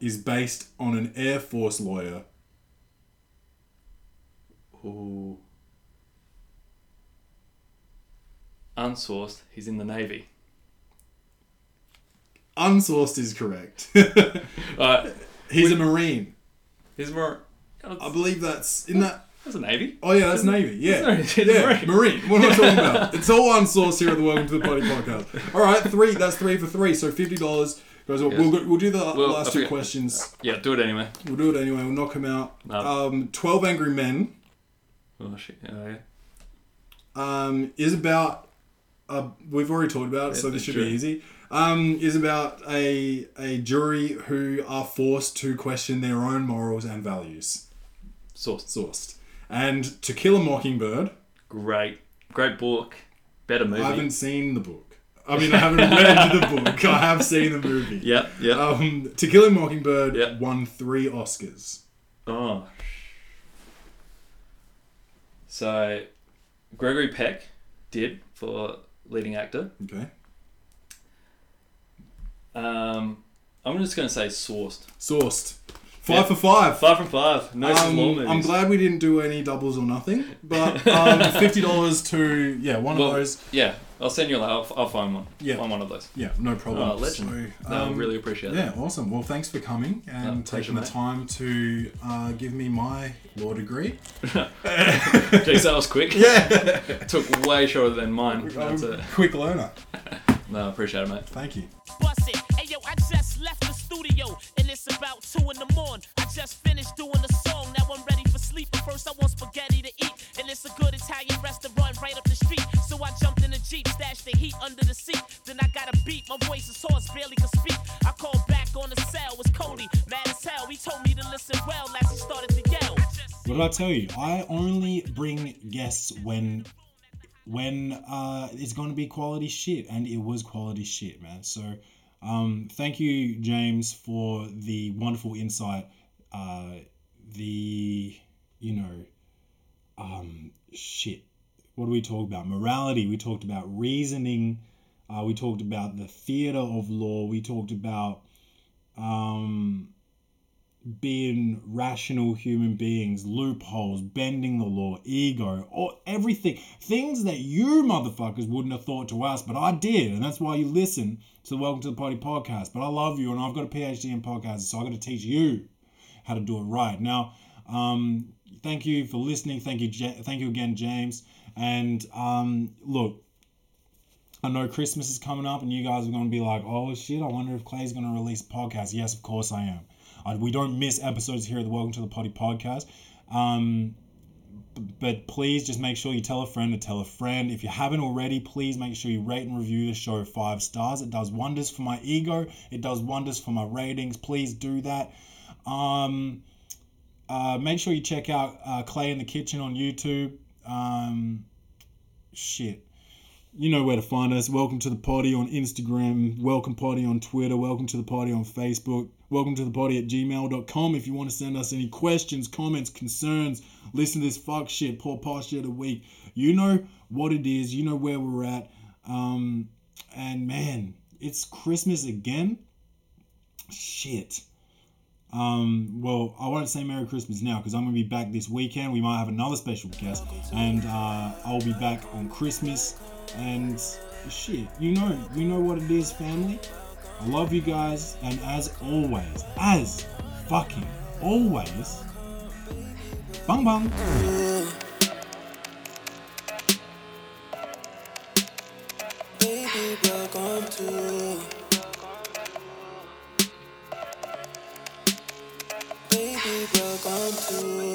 Speaker 2: is based on an Air Force lawyer.
Speaker 6: Ooh. Unsourced. He's in the navy.
Speaker 2: Unsourced is correct.
Speaker 6: Alright.
Speaker 2: He's a Marine.
Speaker 6: He's more.
Speaker 2: I believe that's in that.
Speaker 6: That's a navy.
Speaker 2: Oh yeah, that's Navy. Yeah,
Speaker 6: it's
Speaker 2: yeah,
Speaker 6: Marine.
Speaker 2: Marine. What am I talking about? It's all unsourced here at the Welcome to the Party podcast. All right, three. That's three for three. So fifty dollars goes. We'll, go- we'll do the
Speaker 6: Well,
Speaker 2: last two questions.
Speaker 6: Yeah. Do it anyway.
Speaker 2: We'll do it anyway. We'll knock him out.
Speaker 6: No.
Speaker 2: Um, Twelve Angry Men
Speaker 6: Oh shit. Oh, yeah.
Speaker 2: um, is about. Uh, we've already talked about it, so this should
Speaker 6: sure.
Speaker 2: be easy. Um, is about a a jury who are forced to question their own morals and values.
Speaker 6: Sourced.
Speaker 2: Sourced. And To Kill a Mockingbird.
Speaker 6: Great. Great book. Better movie.
Speaker 2: I haven't seen the book. I mean, I haven't read the book. I have seen the movie.
Speaker 6: Yep. Yep.
Speaker 2: Um, to Kill a Mockingbird
Speaker 6: Yeah.
Speaker 2: won three Oscars.
Speaker 6: Oh. So, Gregory Peck did for leading actor.
Speaker 2: Okay.
Speaker 6: Um, I'm just going to say sourced.
Speaker 2: Sourced. Five
Speaker 6: Yeah.
Speaker 2: for five.
Speaker 6: Five from five. No
Speaker 2: Um,
Speaker 6: law movies.
Speaker 2: I'm glad we didn't do any doubles or nothing, but um, fifty dollars to yeah one
Speaker 6: Well,
Speaker 2: of those.
Speaker 6: yeah, I'll send you. a I'll, I'll find one.
Speaker 2: Yeah.
Speaker 6: find one of those.
Speaker 2: Yeah, no problem.
Speaker 6: Oh, legend.
Speaker 2: So,
Speaker 6: no, I
Speaker 2: um,
Speaker 6: really appreciate that.
Speaker 2: Yeah, awesome. Well, thanks for coming and
Speaker 6: No, pleasure,
Speaker 2: taking the
Speaker 6: mate.
Speaker 2: time to uh, give me my law degree.
Speaker 6: it. Jeez, that was quick.
Speaker 2: Yeah,
Speaker 6: Took way shorter than mine. That's
Speaker 2: a quick learner.
Speaker 6: No, I appreciate it, mate.
Speaker 2: Thank you.
Speaker 7: bust it. Hey yo, I just left the studio and it's about two in the morning. I just finished doing the song, now I'm ready for sleep. But first I want spaghetti to eat, and it's a good Italian restaurant right up the street. So I jumped in the jeep, stashed the heat under the seat. Then I got a beat, my voice is hoarse, barely could speak. I called back on the cell, was Cody, mad as hell. He told me to listen well as he started to yell.
Speaker 2: What did I tell you? I only bring guests when when uh, it's going to be quality shit, and it was quality shit, man. So, um, thank you, James, for the wonderful insight. Uh, the you know, um, shit. What do we talk about? Morality. We talked about reasoning. Uh, we talked about the theater of law. We talked about um, being rational human beings, loopholes, bending the law, ego, or everything. Things that you motherfuckers wouldn't have thought to us, but I did, and that's why you listen to the Welcome to the Party podcast. But I love you, and I've got a PhD in podcasting, so I got to teach you how to do it right. Now, um, thank you for listening. Thank you, Ja- thank you again, James. And um, look, I know Christmas is coming up, and you guys are going to be like, "Oh shit! I wonder if Clay's going to release a podcast." Yes, of course I am. Uh, we don't miss episodes here at the Welcome to the Party podcast. Um, but please just make sure you tell a friend to tell a friend. If you haven't already, please make sure you rate and review the show five stars. It does wonders for my ego. It does wonders for my ratings. Please do that. Um, uh, make sure you check out uh, Clay in the Kitchen on YouTube. Um, shit. You know where to find us. Welcome to the party on Instagram. Welcome party on Twitter. Welcome to the party on Facebook. Welcome to the party at gmail.com if you want to send us any questions, comments, concerns. Listen to this fuck shit, poor posture of the week. You know what it is. You know where we're at. Um, and man, it's Christmas again. Shit. Um, well, I won't say Merry Christmas now because I'm going to be back this weekend. We might have another special guest, and uh, I'll be back on Christmas. And shit, you know, you know what it is, family. I love you guys, and as always, as fucking always, bang bang.
Speaker 1: Baby, welcome to. To.